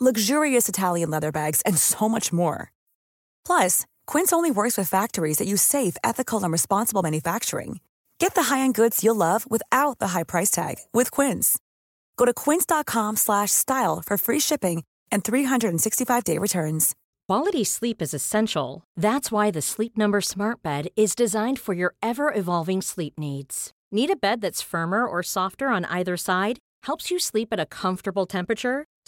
luxurious Italian leather bags, and so much more. Plus, Quince only works with factories that use safe, ethical, and responsible manufacturing. Get the high-end goods you'll love without the high price tag with Quince. Go to quince.com/style for free shipping and 365-day returns. Quality sleep is essential. That's why the Sleep Number Smart Bed is designed for your ever-evolving sleep needs. Need a bed that's firmer or softer on either side? Helps you sleep at a comfortable temperature?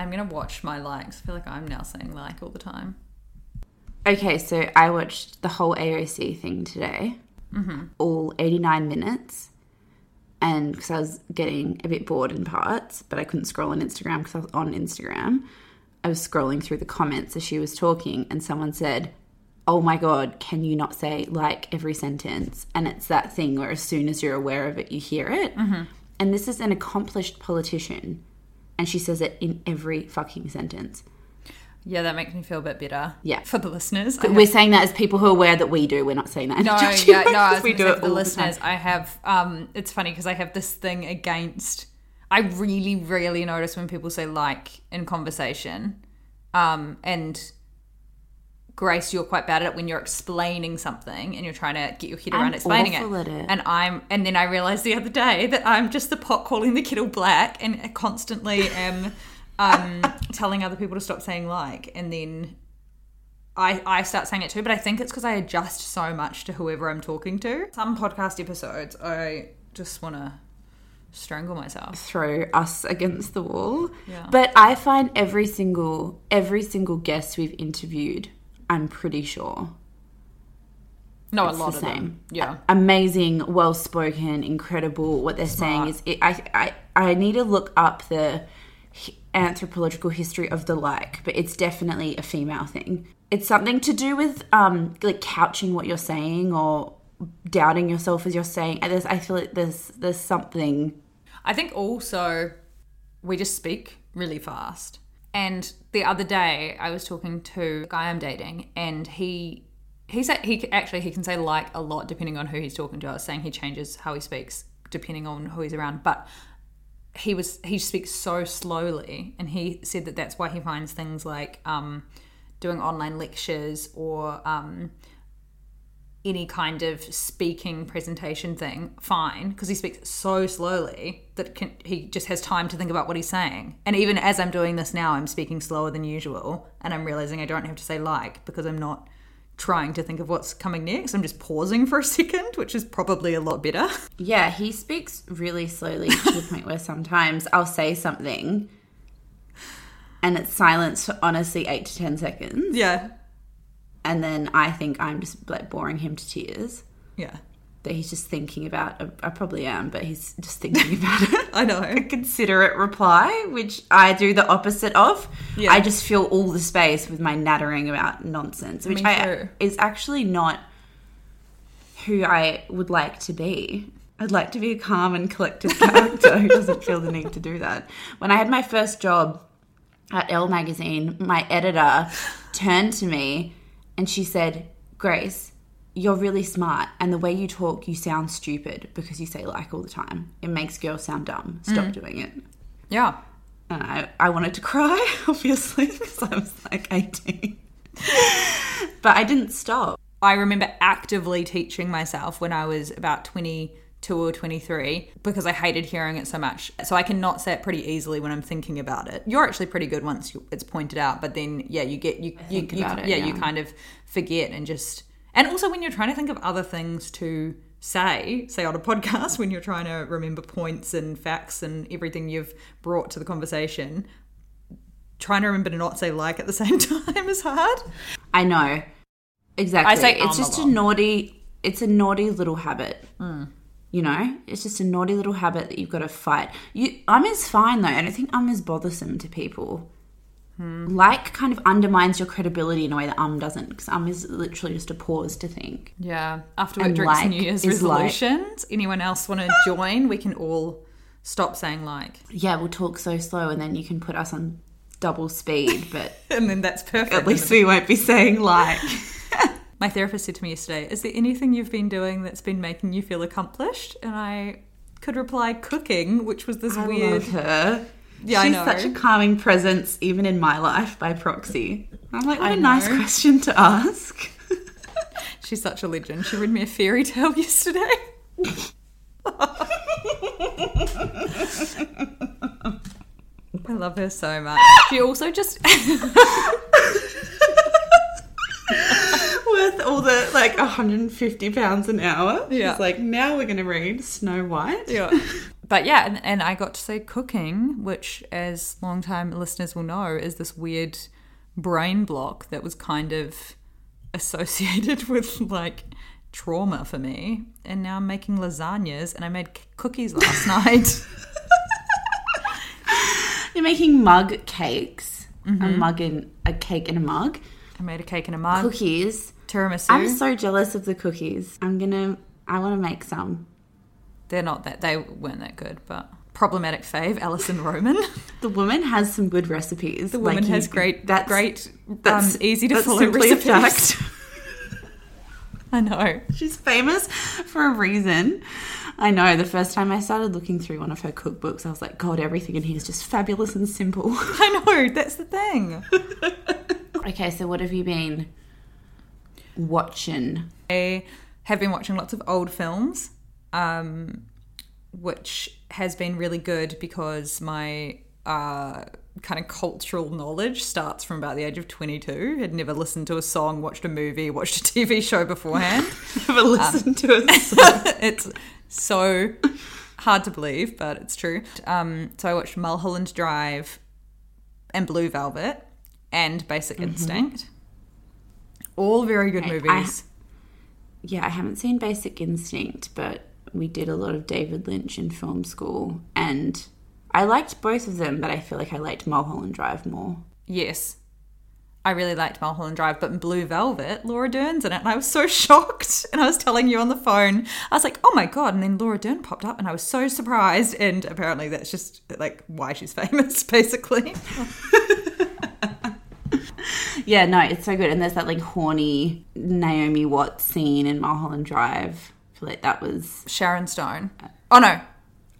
I'm gonna watch my likes. I feel like I'm now saying like all the time. Okay, so I watched the whole AOC thing today, mm-hmm. all 89 minutes. And because I was getting a bit bored in parts, but I couldn't scroll on Instagram because I was on Instagram, I was scrolling through the comments as she was talking, and someone said, Oh my God, can you not say like every sentence? And it's that thing where as soon as you're aware of it, you hear it. And this is an accomplished politician, and she says it in every fucking sentence. Yeah, that makes me feel a bit bitter. Yeah. For the listeners. Have- we're saying that as people who are aware that we do. We're not saying that. No, yeah, no, I was we do it for the listeners, time. I have um it's funny because I have this thing against I really, really notice when people say like in conversation. Um and Grace, you're quite bad at it when you're explaining something and you're trying to get your head around I'm explaining it. it. And I'm and then I realized the other day that I'm just the pot calling the kettle black and constantly am um telling other people to stop saying like and then I, I start saying it too, but I think it's because I adjust so much to whoever I'm talking to. Some podcast episodes, I just want to strangle myself. throw us against the wall. Yeah. But I find every single every single guest we've interviewed, I'm pretty sure No, it's a lot the of same. them. Yeah. Amazing, well spoken, incredible. What they're saying is, it, I, I I need to look up the anthropological history of the like, but it's definitely a female thing. It's something to do with um like couching what you're saying or doubting yourself as you're saying. And there's, I feel like there's there's something I think also we just speak really fast. And the other day, I was talking to a guy I'm dating, and he he said he actually he can say like a lot depending on who he's talking to. I was saying he changes how he speaks depending on who he's around, but he was he speaks so slowly, and he said that that's why he finds things like um, doing online lectures or um, any kind of speaking presentation thing fine because he speaks so slowly that can, he just has time to think about what he's saying. And even as i'm doing this now i'm speaking slower than usual and i'm realizing i don't have to say like because i'm not trying to think of what's coming next. I'm just pausing for a second which is probably a lot better. Yeah, he speaks really slowly to the point where sometimes I'll say something and it's silence for honestly eight to ten seconds. yeah And then I think I'm just like boring him to tears. yeah That he's just thinking about, I probably am, but he's just thinking about it. i know A considerate reply, which I do the opposite of. Yeah. I just fill all the space with my nattering about nonsense, which I, is actually not who I would like to be. I'd like to be a calm and collected character who doesn't feel the need to do that. When I had my first job at Elle magazine, my editor turned to me and she said, Grace, you're really smart, and the way you talk, you sound stupid because you say like all the time. It makes girls sound dumb. Stop Mm. doing it. yeah And I, I wanted to cry, obviously, because I was like 18. but I didn't stop. I remember actively teaching myself when I was about 22 or 23 because I hated hearing it so much. So I cannot say it pretty easily when I'm thinking about it. You're actually pretty good once you, it's pointed out, but then yeah, you get you you, you it, yeah, you kind of forget and just and also when you're trying to think of other things to say, say on a podcast when you're trying to remember points and facts and everything you've brought to the conversation, trying to remember to not say like at the same time is hard. I know. Exactly. I say it's just a naughty it's a naughty little habit. Hmm. You know? It's just a naughty little habit that you've got to fight. You um is fine though. I don't think um is bothersome to people. Hmm. Like kind of undermines your credibility in a way that um doesn't, because um is literally just a pause to think. Yeah. After work And drinks like New Year's is like. resolutions. Anyone else want to join? We can all stop saying like. Yeah, we'll talk so slow and then you can put us on double speed, but And then that's perfect. at least we won't be saying like My therapist said to me yesterday, Is there anything you've been doing that's been making you feel accomplished? And I could reply cooking, which was this I weird. love her. Yeah, I She's know. such a calming presence, even in my life by proxy. I'm like, what I a nice question to ask. She's such a legend. She read me a fairy tale yesterday. I love her so much. She also just Worth all the like 150 pounds an hour. Yeah. She's like, now we're going to read Snow White. yeah. But yeah, and, and I got to say cooking, which, as long-time listeners will know, is this weird brain block that was kind of associated with like trauma for me. And now I'm making lasagnas, and I made cookies last night. You're making mug cakes. Mm-hmm. A mug in a cake in a mug. I made a cake in a mug, Cookies. Tiramisu. I'm so jealous of the cookies. I'm gonna. I want to make some. They're not that they weren't that good, but problematic fave, Alison Roman. The woman has some good recipes. The woman Like, you- has great, That's great, That's um, easy to that's follow recipes. I know. She's famous for a reason. I know. The first time I started looking through one of her cookbooks, I was like, God, everything in here is just fabulous and simple. I know. That's the thing. okay, so what have you been watching? I have been watching lots of old films, um, which has been really good because my uh, kind of cultural knowledge starts from about the age of 22. Had never listened to a song, watched a movie, watched a TV show beforehand. Never listened to it. it's so hard to believe, but it's true. Um, so I watched Mulholland Drive and Blue Velvet and Basic Instinct. All very good I- movies. yeah, I haven't seen Basic Instinct, but we did a lot of David Lynch in film school, and I liked both of them, but I feel like I liked Mulholland Drive more. Yes. I really liked Mulholland Drive, but in Blue Velvet, Laura Dern's in it, and I was so shocked. And I was telling you on the phone, I was like, "Oh my god!" And then Laura Dern popped up, and I was so surprised. And apparently, that's just like why she's famous, basically. Yeah, no, it's so good. And there's that like horny Naomi Watts scene in Mulholland Drive. I feel like that was Sharon Stone. Oh no,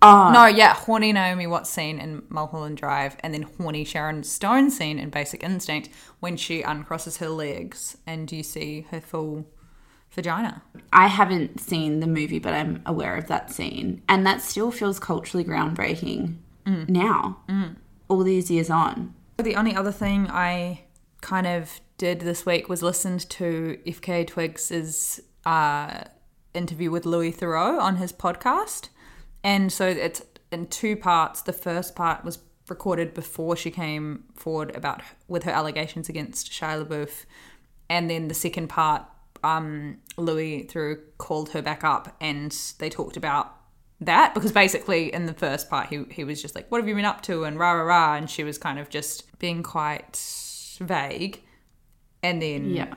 oh no, yeah, horny Naomi Watts scene in Mulholland Drive, and then horny Sharon Stone scene in Basic Instinct when she uncrosses her legs and you see her full vagina. I haven't seen the movie, but I'm aware of that scene, and that still feels culturally groundbreaking mm. now, mm. all these years on. The only other thing I kind of did this week was listened to FKA Twigs's uh, interview with Louis Theroux on his podcast. And so it's in two parts. The first part was recorded before she came forward about with her allegations against Shia LaBeouf. And then the second part, um, Louis Theroux called her back up and they talked about that because basically in the first part he he was just like what have you been up to and rah rah rah and she was kind of just being quite vague and then Yeah.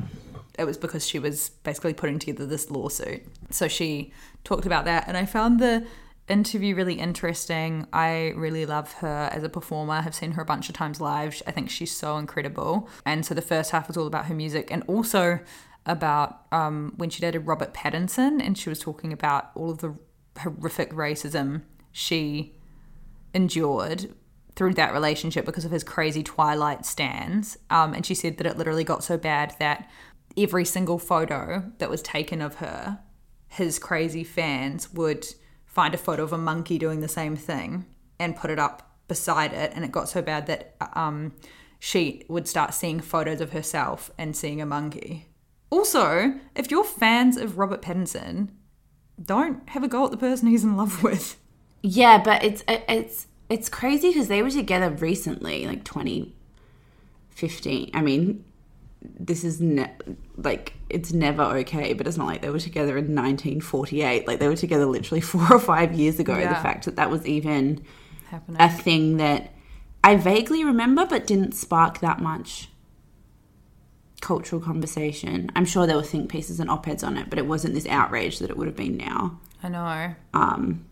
it was because she was basically putting together this lawsuit. So she talked about that and I found the interview really interesting. I really love her as a performer. I have seen her a bunch of times live. I think she's so incredible. And so the first half was all about her music and also about um, when she dated Robert Pattinson and she was talking about all of the horrific racism she endured through that relationship because of his crazy Twilight stands. Um, and she said that it literally got so bad that every single photo that was taken of her, his crazy fans would find a photo of a monkey doing the same thing and put it up beside it. And it got so bad that um, she would start seeing photos of herself and seeing a monkey. Also, if you're fans of Robert Pattinson, don't have a go at the person he's in love with. Yeah, but it's it's it's crazy because they were together recently, like 2015. I mean, this is ne- like it's never okay, but it's not like they were together in 1948. Like they were together literally four or five years ago. Yeah. The fact that that was even Happening. a thing that I vaguely remember, but didn't spark that much cultural conversation. I'm sure there were think pieces and op eds on it, but it wasn't this outrage that it would have been now. I know. Um,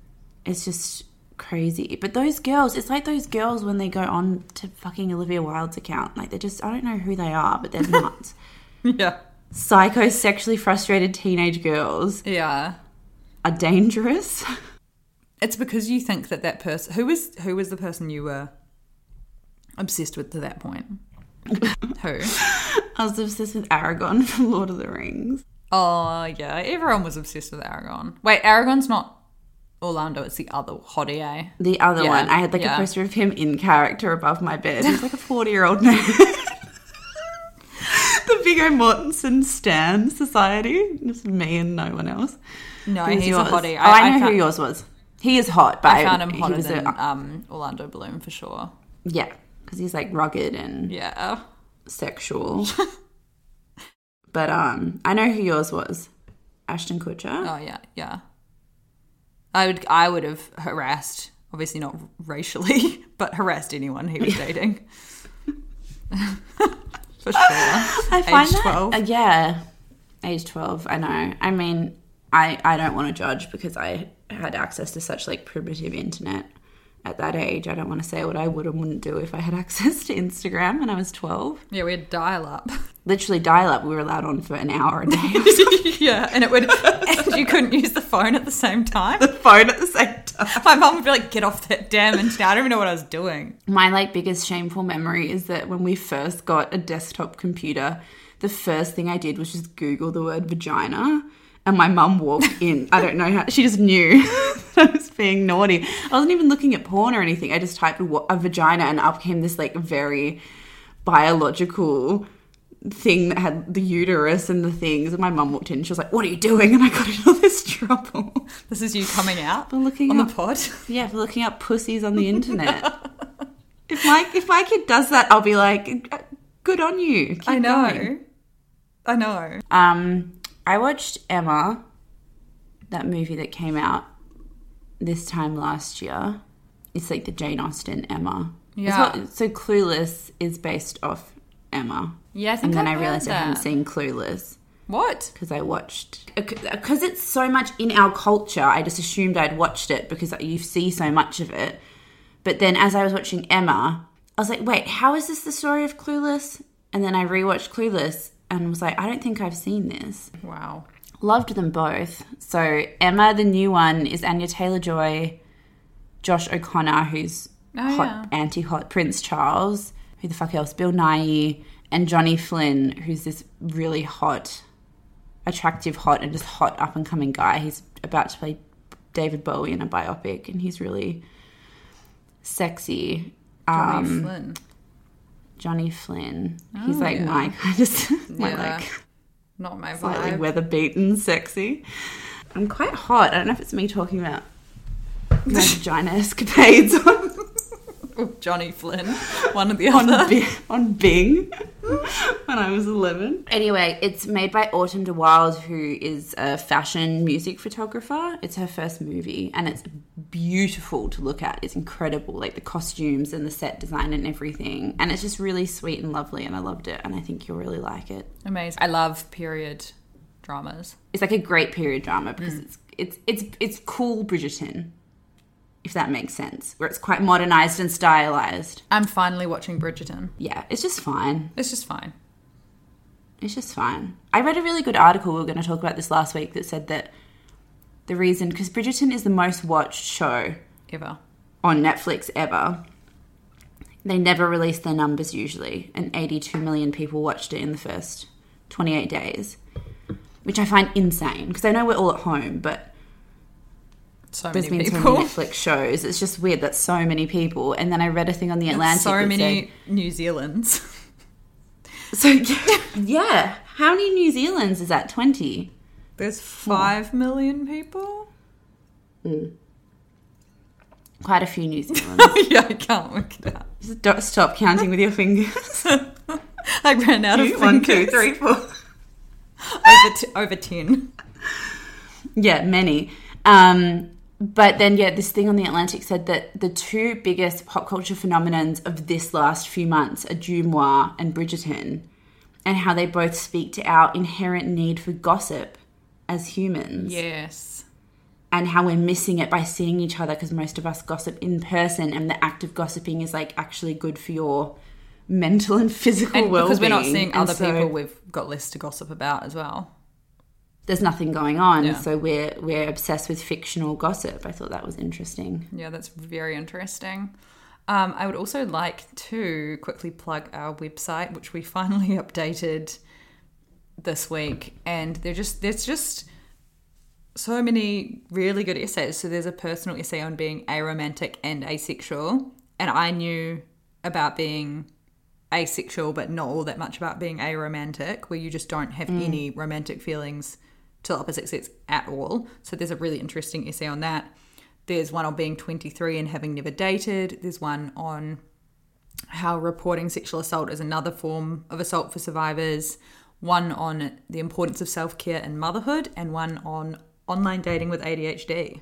it's just crazy. But those girls, it's like those girls when they go on to fucking Olivia Wilde's account. Like they're just, I don't know who they are, but they're nuts. Yeah. Psycho, sexually frustrated teenage girls Yeah. are dangerous. It's because you think that that person who was who was the person you were obsessed with to that point. who? I was obsessed with Aragorn from Lord of the Rings. Oh yeah, everyone was obsessed with Aragorn. Wait, Aragorn's not Orlando; it's the other hottie. Eh? The other Yeah, one, I had like yeah. a poster of him in character above my bed. He's like a 40 year old man. the Viggo Mortensen Stan Society. Just me and no one else. No, Who's he's yours? a hottie. Oh, I, know who found, yours was. He is hot, but I found him he hotter was a- than um, Orlando Bloom for sure. yeah, because he's like rugged and Yeah. sexual. but um, I know who yours was. Ashton Kutcher. Oh yeah, yeah. I would I would have harassed, obviously not racially, but harassed anyone he was dating. for sure. I find Age that, 12. uh, yeah, age twelve. I know. I mean, I I don't want to judge because I had access to such like primitive internet at that age. I don't want to say what I would and wouldn't do if I had access to Instagram when I was twelve. Yeah, we had dial up. Literally, dial up. We were allowed on for an hour a day. yeah, and it would and you couldn't use the phone at the same time. The phone at the same time. My mum would be like, "Get off that damn internet." I don't even know what I was doing. My like biggest shameful memory is that when we first got a desktop computer, the first thing I did was just Google the word vagina. And my mum walked in. I don't know how. She just knew that I was being naughty. I wasn't even looking at porn or anything. I just typed a vagina, and up came this like very biological thing that had the uterus and the things. And my mum walked in. and She was like, "What are you doing?" And I got in all this trouble. This is you coming out For looking on up- the pod. Yeah, for looking up pussies on the internet. if my if my kid does that, I'll be like, "Good on you." Keep I know. going." I know. Um, I watched Emma, that movie that came out this time last year. It's like the Jane Austen Emma. Yeah. what- so Clueless is based off Emma. Yeah, and then I've I realized I hadn't seen Clueless What? because I watched because it's so much in our culture. I just assumed I'd watched it because you see so much of it. But then as I was watching Emma, I was like, wait, how is this the story of Clueless? And then I rewatched Clueless and was like, I don't think I've seen this. Wow. Loved them both. So Emma, the new one, is Anya Taylor Joy, Josh O'Connor, who's Oh, hot yeah. anti-hot Prince Charles. Who the fuck else? Bill Nighy and Johnny Flynn, who's this really hot, attractive, hot, and just hot up and coming guy. He's about to play David Bowie in a biopic, and he's really sexy. Johnny Um, Flynn. Johnny Flynn. He's Oh, like yeah. my kind of my Yeah. like Not my slightly vibe. weather beaten, sexy. I'm quite hot. I don't know if it's me talking about my vagina escapades on, Johnny Flynn. One or the on, other. Bi- on Bing when I was 11. Anyway, it's made by Autumn de Wilde, who is a fashion music photographer. It's her first movie, and it's beautiful to look at. It's incredible, like the costumes and the set design and everything. And it's just really sweet and lovely, and I loved it, and I think you'll really like it. Amazing. I love period dramas. it's like a great period drama because mm. it's it's it's it's cool Bridgerton, if that makes sense, where it's quite modernized and stylized. I'm finally watching Bridgerton. Yeah, it's just fine. It's just fine. It's just fine. I read a really good article. We were going to talk about this last week that said that the reason because Bridgerton is the most watched show Ever. on Netflix ever. They never release their numbers usually, and 82 million people watched it in the first 28 days, which I find insane because I know we're all at home, but So there's many so people. many Netflix shows. It's just weird that so many people. And then I read a thing on the Atlantic. so many New Zealands. So yeah, how many New Zealands is that? 20. There's five million people. Quite a few New Zealands. yeah, I can't work it out. Just don't stop counting with your fingers. I ran out of One, fingers. three, four. over, t- over ten. Yeah, many. Um, but then, yeah, this thing on the Atlantic said that the two biggest pop culture phenomenons of this last few months are Deuxmoi and Bridgerton, and how they both speak to our inherent need for gossip as humans, Yes. and how we're missing it by seeing each other because most of us gossip in person, and the act of gossiping is like actually good for your mental and physical And well-being. because we're not seeing And other so- people, we've got less to gossip about as well. There's nothing going on, Yeah. so we're we're obsessed with fictional gossip. I thought that was interesting. Yeah, that's very interesting. Um, I would also like to quickly plug our website, which we finally updated this week, and they're just there's just so many really good essays. So there's a personal essay on being aromantic and asexual, and I knew about being asexual, but not all that much about being aromantic, where you just don't have any romantic feelings to the opposite sex at all. So there's a really interesting essay on that. There's one on being 23 and having never dated. There's one on how reporting sexual assault is another form of assault for survivors. One on the importance of self care and motherhood, and one on online dating with ADHD.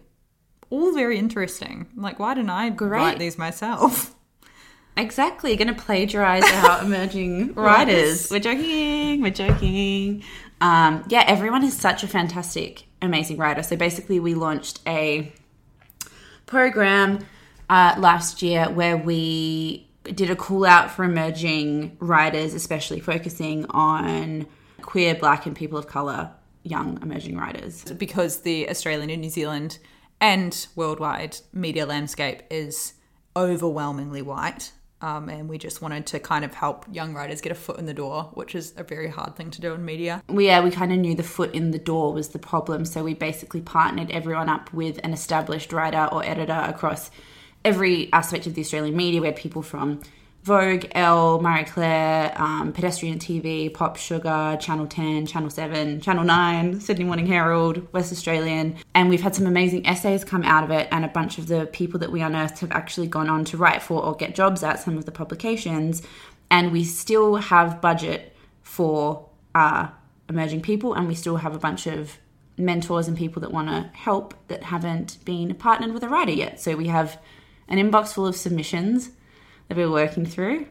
All very interesting. Like, why didn't I Great. write these myself? Exactly, going to plagiarize our emerging writers. We're joking, we're joking. Um, yeah, everyone is such a fantastic, amazing writer. So basically, we launched a program uh, last year where we did a call out for emerging writers, especially focusing on queer, black, and people of color young emerging writers. because the Australian and New Zealand and worldwide media landscape is overwhelmingly white. Um, and we just wanted to kind of help young writers get a foot in the door, which is a very hard thing to do in media. we yeah we kind of knew the foot in the door was the problem so we basically partnered everyone up with an established writer or editor across every aspect of the australian media we had people from vogue elle marie claire um, pedestrian tv pop sugar channel 10 channel 7 channel 9 sydney morning herald west australian and we've had some amazing essays come out of it and a bunch of the people that we unearthed have actually gone on to write for or get jobs at some of the publications and we still have budget for uh, emerging people, and we still have a bunch of mentors and people that want to help that haven't been partnered with a writer yet. So we have an inbox full of submissions that we're working through.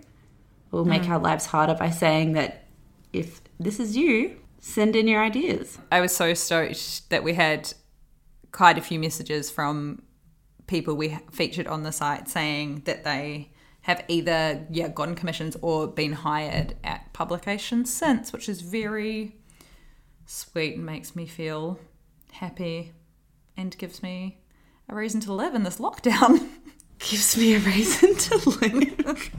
We'll make mm. our lives harder by saying that if this is you, send in your ideas. I was so stoked that we had quite a few messages from people we featured on the site saying that they have either yeah gotten commissions or been hired at publications since, which is very sweet and makes me feel happy and gives me a reason to live in this lockdown. Gives me a reason to live.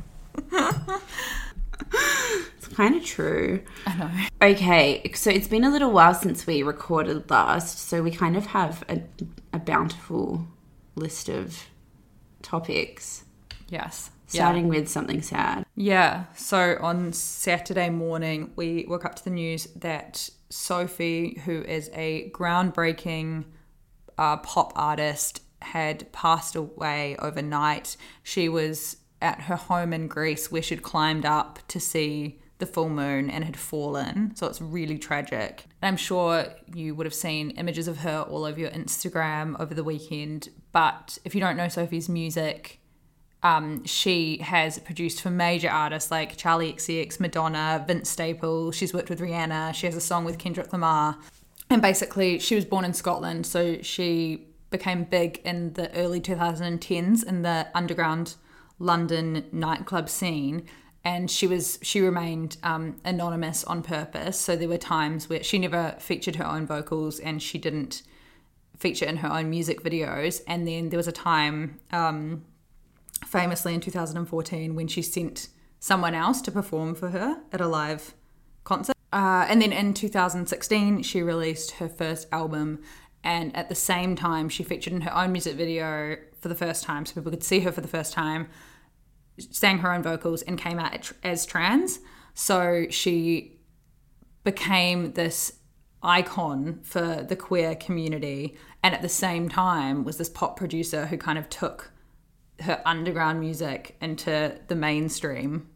it's kind of true. I know. Okay, so it's been a little while since we recorded last, so we kind of have a, a bountiful list of topics, Yes. starting with something sad. Yeah. So on Saturday morning, we woke up to the news that Sophie, who is a groundbreaking uh, pop artist, had passed away overnight. She was at her home in Greece where she'd climbed up to see the full moon and had fallen. So it's really tragic. And I'm sure you would have seen images of her all over your Instagram over the weekend. But if you don't know Sophie's music, um, she has produced for major artists like Charli XCX, Madonna, Vince Staples. She's worked with Rihanna. She has a song with Kendrick Lamar. And basically, she was born in Scotland, so she became big in the early 2010s in the underground London nightclub scene. And she was she remained um, anonymous on purpose. So there were times where she never featured her own vocals, and she didn't feature in her own music videos. And then there was a time um, famously in 2014 when she sent someone else to perform for her at a live concert. Uh, and then in 2016, she released her first album, and at the same time, she featured in her own music video for the first time, so people could see her for the first time, sang her own vocals, and came out as trans. So she became this icon for the queer community, and at the same time, was this pop producer who kind of took her underground music into the mainstream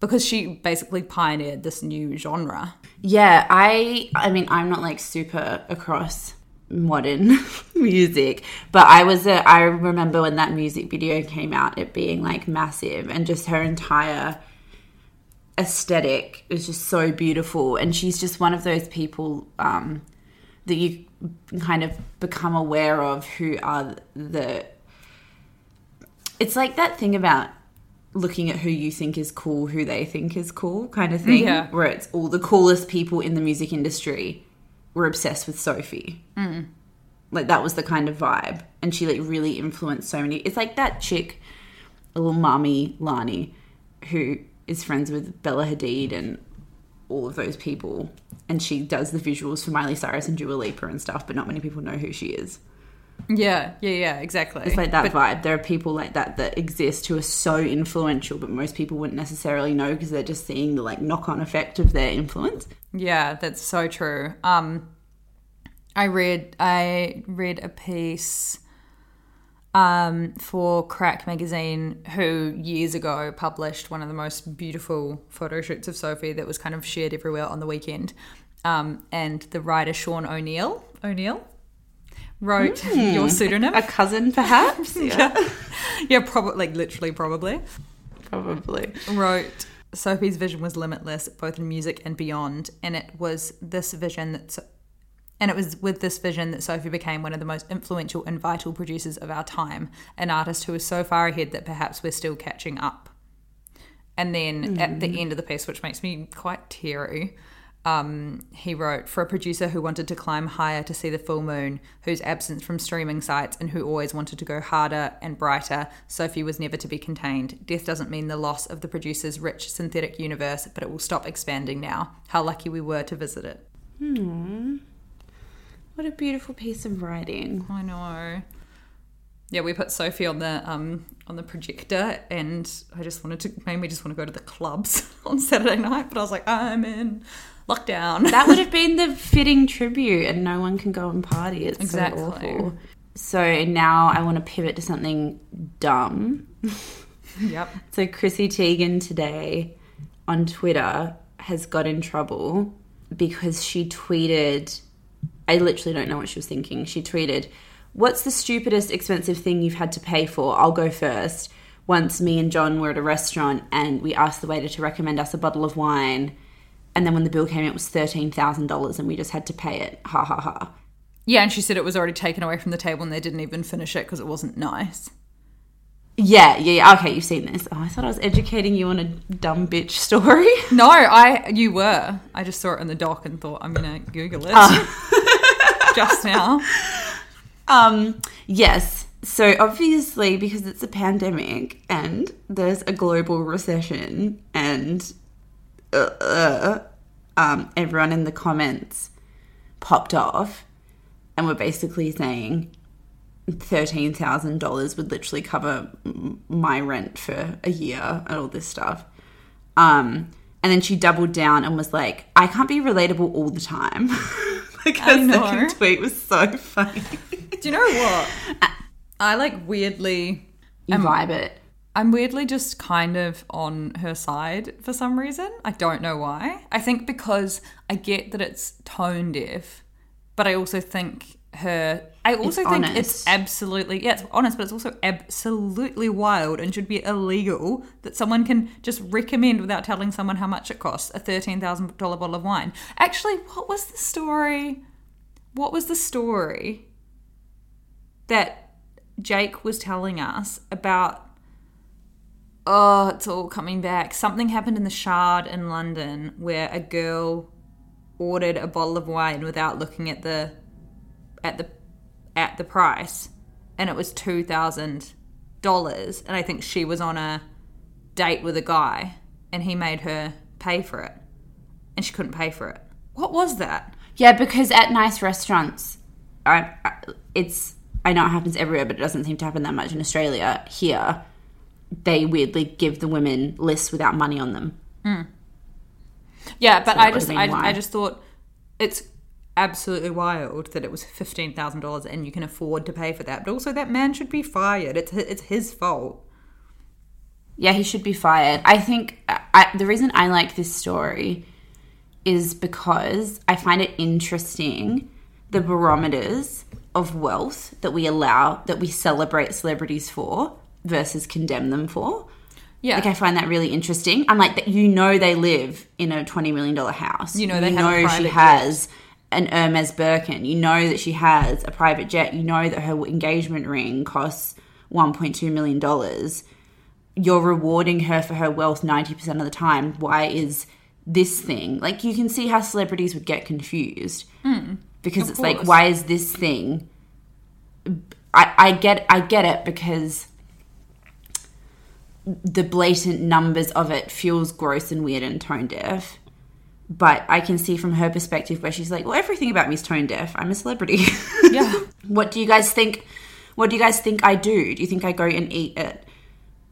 because she basically pioneered this new genre. Yeah, I I mean I'm not like super across modern music, but I was a, I remember when that music video came out it being like massive and just her entire aesthetic is just so beautiful and she's just one of those people um, that you kind of become aware of who are the it's like that thing about looking at who you think is cool, who they think is cool, kind of thing. Yeah. Where it's all the coolest people in the music industry were obsessed with Sophie. Mm. Like that was the kind of vibe, and she like really influenced so many. It's like that chick, little mommy Lani, who is friends with Bella Hadid and all of those people, and she does the visuals for Miley Cyrus and Dua Lipa and stuff, but not many people know who she is. Yeah, yeah, yeah, exactly. It's like that vibe. There are people like that that exist who are so influential, but most people wouldn't necessarily know because they're just seeing the like knock on effect of their influence. Yeah, that's so true. Um, I read I read a piece um, for Crack magazine, who years ago published one of the most beautiful photo shoots of Sophie that was kind of shared everywhere on the weekend. Um, and the writer Sean O'Neill O'Neill wrote Hmm. your pseudonym. A cousin, perhaps? yeah, yeah, probably like literally probably Probably. wrote Sophie's vision was limitless, both in music and beyond, and it was this vision that, So- and it was with this vision that Sophie became one of the most influential and vital producers of our time, an artist who was so far ahead that perhaps we're still catching up. And then at the mm. end of the piece, which makes me quite teary, um, he wrote For a producer who wanted to climb higher to see the full moon, whose absence from streaming sites, and who always wanted to go harder and brighter, Sophie was never to be contained. Death doesn't mean the loss of the producer's rich synthetic universe, but it will stop expanding now. How lucky we were to visit it. Hmm. What a beautiful piece of writing. I know. Yeah, we put Sophie on the um on the projector, and I just wanted to made me just want to go to the clubs on Saturday night, but I was like, I'm in lockdown. That would have been the fitting tribute, and no one can go and party. It's Exactly. so awful. So now I want to pivot to something dumb. yep. So Chrissy Teigen today on Twitter has got in trouble because she tweeted I literally don't know what she was thinking. She tweeted, "What's the stupidest expensive thing you've had to pay for? I'll go first. Once me and John were at a restaurant and we asked the waiter to recommend us a bottle of wine, and then when the bill came it was $13,000 and we just had to pay it. Ha ha ha." Yeah, and she said it was already taken away from the table, and they didn't even finish it because it wasn't nice. Yeah, yeah, yeah. Okay, you've seen this. Oh, I thought I was educating you on a dumb bitch story. No, I you were. I just saw it in the doc and thought I'm gonna Google it oh. just now. Um, yes. So obviously, because it's a pandemic and there's a global recession, and uh, uh, um, everyone in the comments popped off and were basically saying thirteen thousand dollars would literally cover my rent for a year and all this stuff. Um, and then she doubled down and was like, "I can't be relatable all the time." like her I know. second tweet was so funny. Do you know what? I like weirdly. You vibe it. I'm weirdly just kind of on her side for some reason. I don't know why. I think because I get that it's tone deaf, but I also think her. I also think it's absolutely yeah, it's honest, but it's also absolutely wild and should be illegal that someone can just recommend without telling someone how much it costs a thirteen thousand dollar bottle of wine. Actually, what was the story? What was the story that Jake was telling us about? Oh, it's all coming back. Something happened in the Shard in London where a girl ordered a bottle of wine without looking at the at the at the price, and it was two thousand dollars, and I think she was on a date with a guy, and he made her pay for it, and she couldn't pay for it. What was that? Yeah, because at nice restaurants, I, I, it's I know it happens everywhere, but it doesn't seem to happen that much in Australia. Here, they weirdly give the women lists without money on them. Hmm. Yeah, but that I just I. I just thought it's absolutely wild that it was fifteen thousand dollars and you can afford to pay for that. But also that man should be fired. It's it's his fault. Yeah, he should be fired. I think uh, I, the reason I like this story is because I find it interesting the barometers of wealth that we allow, that we celebrate celebrities for versus condemn them for. Yeah, Like I find that really interesting. I'm like that you know they live in a twenty million dollar house. You know they have know she has an Hermes Birkin. You know that she has a private jet. You know that her engagement ring costs one point two million dollars. You're rewarding her for her wealth ninety percent of the time. Why is this thing like you can see how celebrities would get confused hmm. because it's like why is this thing I, I get I get it because the blatant numbers of it feels gross and weird and tone deaf. But I can see from her perspective where she's like, well, everything about me is tone deaf. I'm a celebrity. yeah. what do you guys think? What do you guys think I do? Do you think I go and eat at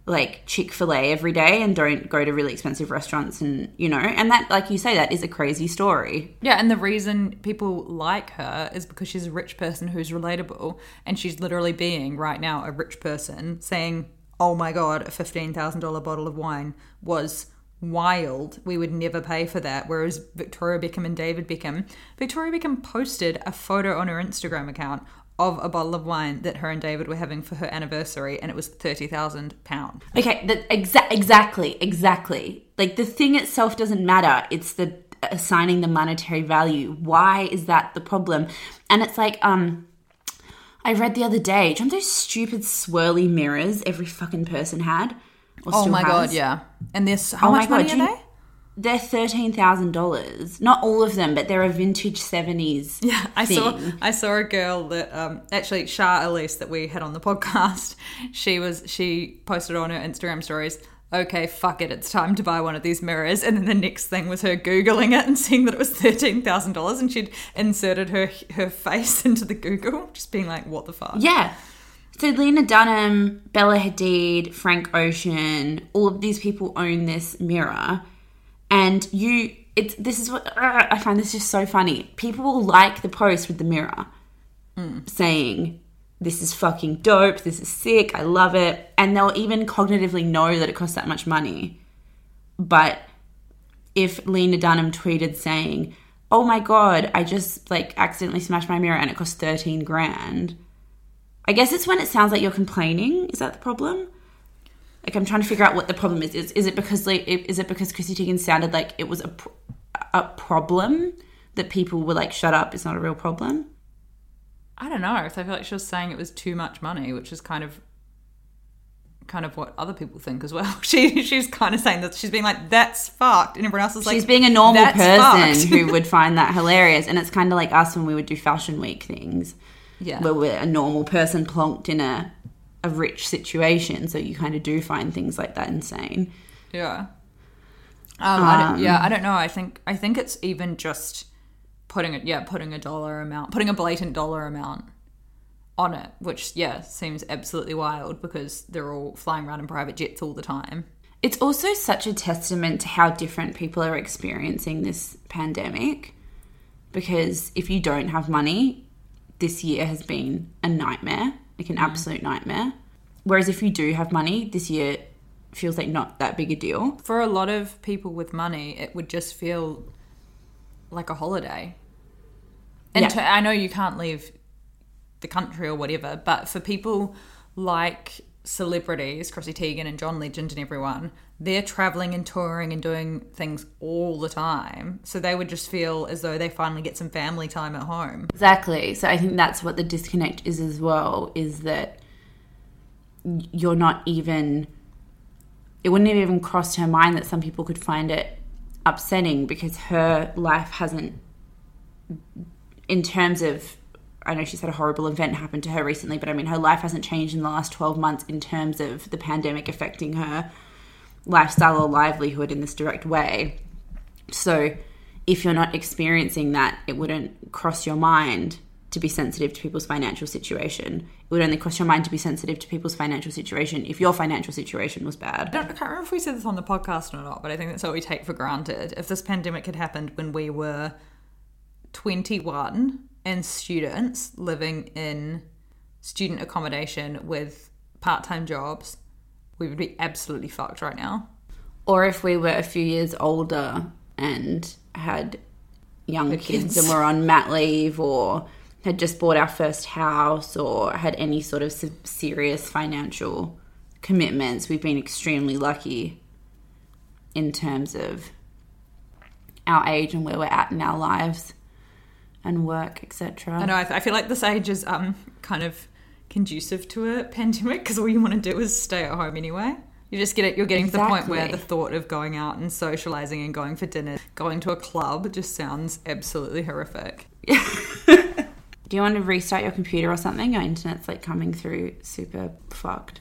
like Chick fil A every day and don't go to really expensive restaurants? And, you know, and that, like you say, that is a crazy story. Yeah, and the reason people like her is because she's a rich person who's relatable, and she's literally being right now a rich person saying, "Oh my god, a fifteen thousand dollar bottle of wine was wild. We would never pay for that." Whereas Victoria Beckham and David Beckham, Victoria Beckham posted a photo on her Instagram account of a bottle of wine that her and David were having for her anniversary, and it was thirty thousand pounds. Okay, that exa- exactly, exactly. Like the thing itself doesn't matter. It's the assigning the monetary value. Why is that the problem? And it's like, um, I read the other day. Do you know those stupid swirly mirrors every fucking person had? Or Oh my god, yeah. And this, how Oh much money are you- they? They're thirteen thousand dollars. Not all of them, but they're a vintage seventies. Yeah, I saw. I saw a girl that um actually Shah Elise that we had on the podcast. She was she posted on her Instagram stories. Okay, fuck it, it's time to buy one of these mirrors. And then the next thing was her googling it and seeing that it was thirteen thousand dollars, and she'd inserted her her face into the Google, just being like, "What the fuck?" Yeah. So Lena Dunham, Bella Hadid, Frank Ocean, all of these people own this mirror, and you. It's this is what uh, I find this just so funny. People will like the post with the mirror, saying, "This is fucking dope. This is sick. I love it," and they'll even cognitively know that it costs that much money. But if Lena Dunham tweeted saying, "Oh my god, I just like accidentally smashed my mirror and it cost thirteen grand," I guess it's when it sounds like you're complaining. Is that the problem? Like I'm trying to figure out what the problem is. Is, is it because like is it because Chrissy Teigen sounded like it was a a problem that people were like, "Shut up, it's not a real problem." I don't know. I feel like she was saying it was too much money, which is kind of kind of what other people think as well. She she's kind of saying that she's being like, "That's fucked," and everyone else is like, She's being a normal "That's person fucked." who would find that hilarious, and it's kind of like us when we would do Fashion Week things. Yeah. where we're a normal person plonked in a a rich situation, so you kind of do find things like that insane. Yeah. Um, I don't, yeah, I don't know. I think I think it's even just putting it. Yeah, putting a dollar amount, putting a blatant dollar amount on it, which yeah seems absolutely wild because they're all flying around in private jets all the time. It's also such a testament to how different people are experiencing this pandemic. Because if you don't have money, this year has been a nightmare, like an mm. absolute nightmare. Whereas if you do have money, this year feels like not that big a deal. For a lot of people with money, it would just feel like a holiday. And Yeah. to, I know you can't leave the country or whatever, but for people like celebrities, Chrissy Teigen and John Legend and everyone, they're traveling and touring and doing things all the time. So they would just feel as though they finally get some family time at home. Exactly. So I think that's what the disconnect is as well is that you're not even it wouldn't have even crossed her mind that some people could find it upsetting because her life hasn't in terms of I know she's had a horrible event happen to her recently, but I mean, her life hasn't changed in the last 12 months in terms of the pandemic affecting her lifestyle or livelihood in this direct way. So, if you're not experiencing that, it wouldn't cross your mind to be sensitive to people's financial situation. It would only cross your mind to be sensitive to people's financial situation if your financial situation was I, bad. don't, I can't remember if we said this on the podcast or not, but I think that's what we take for granted. If this pandemic had happened when we were 21 and students living in student accommodation with part time jobs, we would be absolutely fucked right now. Or if we were a few years older and had young kids. kids. and were on mat leave or had just bought our first house or had any sort of serious financial commitments, we've been extremely lucky in terms of our age and where we're at in our lives and work, etc. I know, I, I feel like this age is um, kind of conducive to a pandemic because all you want to do is stay at home anyway. You just get it. You're getting to the point where the thought of going out and socializing and going for dinner, going to a club, just sounds absolutely horrific. Do you want to restart your computer or something? Your internet's like coming through super fucked.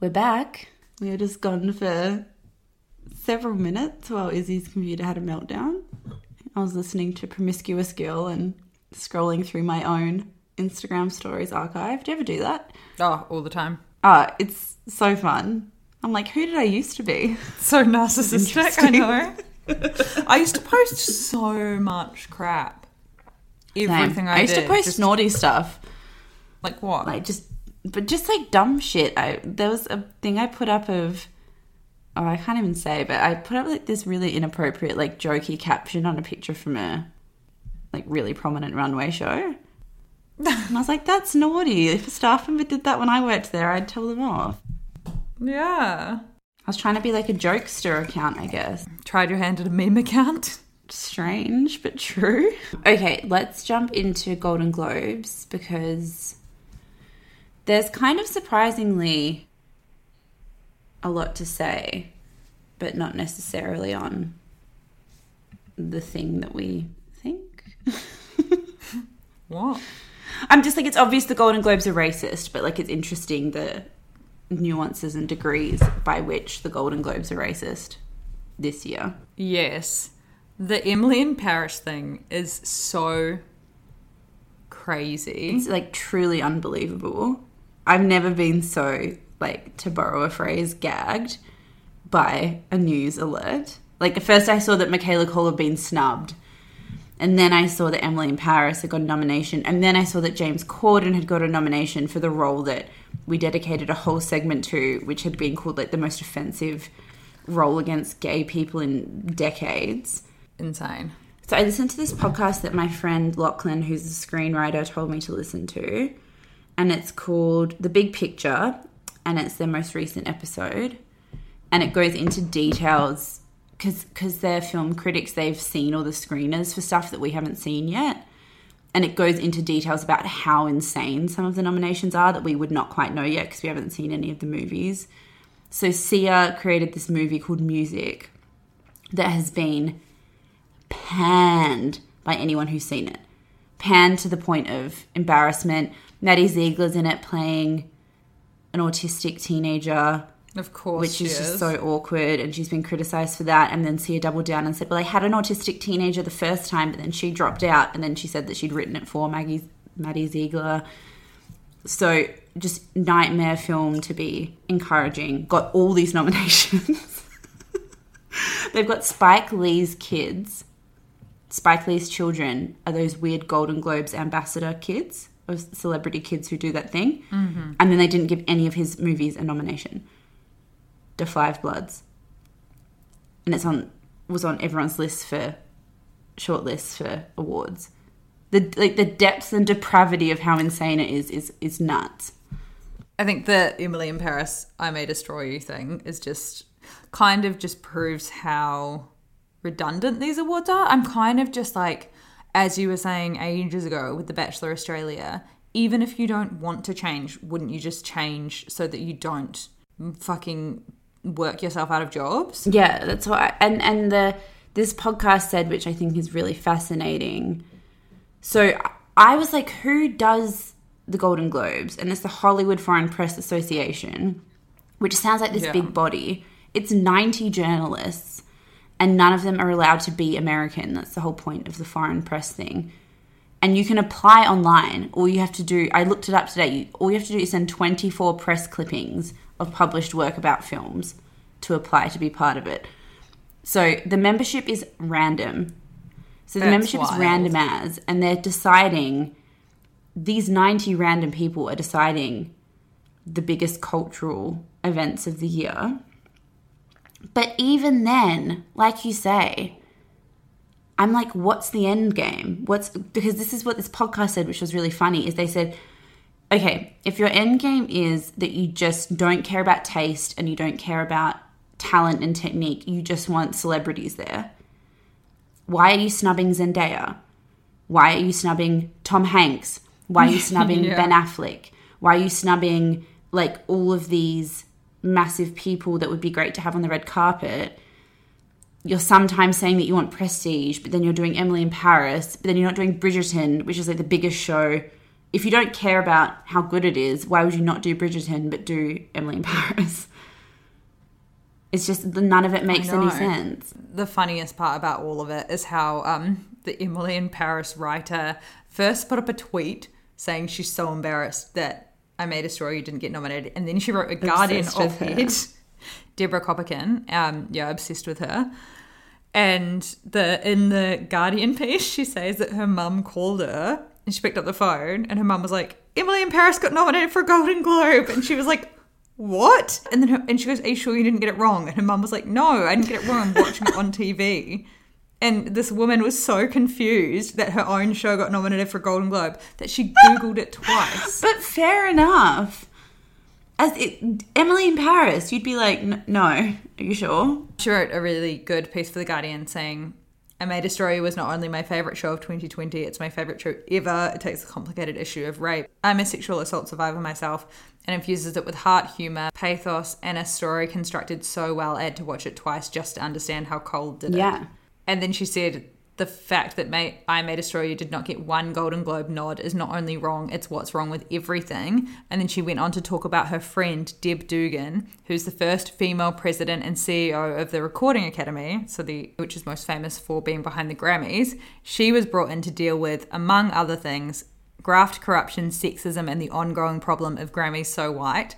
We're back. We were just gone for several minutes while Izzy's computer had a meltdown. I was listening to Promiscuous Girl and scrolling through my own Instagram stories archive. Do you ever do that? Oh, all the time. Ah, it's so fun. I'm like, who did I used to be? So narcissistic, I know. I used to post so much crap. Everything I, I used did, to post just- naughty stuff. like what? like just but just like dumb shit. I there was a thing i put up of oh i can't even say but i put up like this really inappropriate like jokey caption on a picture from a like really prominent runway show. And i was like that's naughty. If a staff member did that when i worked there i'd tell them off. Yeah. i was trying to be like a jokester account i guess. Tried your hand at a meme account. strange but true. Okay let's jump into golden globes because there's kind of surprisingly a lot to say but not necessarily on the thing that we think What? i'm just like it's obvious the golden globes are racist but like it's interesting the nuances and degrees by which the golden globes are racist this year Yes. The Emily in Paris thing is so crazy. It's like truly unbelievable. I've never been so, like, to borrow a phrase, gagged by a news alert. Like, at first I saw that Michaela Coel had been snubbed. And then I saw that Emily in Paris had got a nomination. And then I saw that James Corden had got a nomination for the role that we dedicated a whole segment to, which had been called, like, the most offensive role against gay people in decades. Insane. So I listened to this podcast that my friend Lachlan, who's a screenwriter, told me to listen to, and it's called The Big Picture, and it's their most recent episode, and it goes into details because they're film critics, they've seen all the screeners for stuff that we haven't seen yet, and it goes into details about how insane some of the nominations are that we would not quite know yet because we haven't seen any of the movies. So Sia created this movie called Music that has been panned by anyone who's seen it. Panned to the point of embarrassment. Maddie Ziegler's in it playing an autistic teenager, Of course. which she is just so awkward, and she's been criticized for that. And then Sia doubled down and said, Well, I had an autistic teenager the first time, but then she dropped out, and then she said that she'd written it for Maggie, Maddie Ziegler. So just nightmare film to be encouraging. Got all these nominations. They've got Spike Lee's kids. Spike Lee's children are those weird Golden Globes ambassador kids, of celebrity kids who do that thing. Mm-hmm. And then they didn't give any of his movies a nomination. The Five Bloods. And it's on was on everyone's list for short lists for awards. The like the depth and depravity of how insane it is is is nuts. I think the Emily in Paris I May Destroy You thing is just kind of just proves how redundant these awards are. I'm kind of just like, as you were saying ages ago with The Bachelor Australia, even if you don't want to change, wouldn't you just change so that you don't fucking work yourself out of jobs? Yeah, that's what. I, and and the this podcast said, which I think is really fascinating. So I was like, who does the Golden Globes? And it's the Hollywood Foreign Press Association, which sounds like this Yeah. big body. It's 90 journalists, and none of them are allowed to be American. That's the whole point of the foreign press thing. And you can apply online. All you have to do, I looked it up today, you- all you have to do is send 24 press clippings of published work about films to apply to be part of it. So the membership is random. So the That's membership is random as, and they're deciding, these 90 random people are deciding the biggest cultural events of the year. But even then, like you say, I'm like, what's the end game? What's because this is what this podcast said, which was really funny, is they said, okay, if your end game is that you just don't care about taste and you don't care about talent and technique, you just want celebrities there. Why are you snubbing Zendaya? Why are you snubbing Tom Hanks? Why are you snubbing Yeah. Ben Affleck? Why are you snubbing like all of these massive people that would be great to have on the red carpet? You're sometimes saying that you want prestige, but then you're doing Emily in Paris, but then you're not doing Bridgerton, which is like the biggest show. If you don't care about how good it is, why would you not do Bridgerton but do Emily in Paris? It's just none of it makes any sense. the funniest part about all of it is how um, the Emily in Paris writer first put up a tweet saying she's so embarrassed that I May Destroy You didn't get nominated, and then she wrote a Guardian Obsessed her. ed. Deborah Copaken, um, yeah, obsessed with her. And the in the Guardian piece, she says that her mum called her and she picked up the phone, and her mum was like, "Emily in Paris got nominated for a Golden Globe," and she was like. What? And then her, and she goes, "Are you sure you didn't get it wrong?" And her mum was like, "No, I didn't get it wrong. I'm watching it on TV." And this woman was so confused that her own show got nominated for a Golden Globe that she googled it twice. But fair enough. As it, Emily in Paris, you'd be like, no, are you sure? She wrote a really good piece for The Guardian saying, I Made a Story was not only my favourite show of 2020, it's my favourite show ever. It takes a complicated issue of rape. I'm a sexual assault survivor myself and infuses it with heart, humour, pathos, and a story constructed so well I had to watch it twice just to understand how Coel did it. Yeah. And then she said, the fact that I May Destroy You did not get one Golden Globe nod is not only wrong, it's what's wrong with everything. And then she went on to talk about her friend, Deb Dugan, who's the first female president and CEO of the Recording Academy, so the which is most famous for being behind the Grammys. She was brought in to deal with, among other things, graft corruption, sexism, and the ongoing problem of Grammys so white.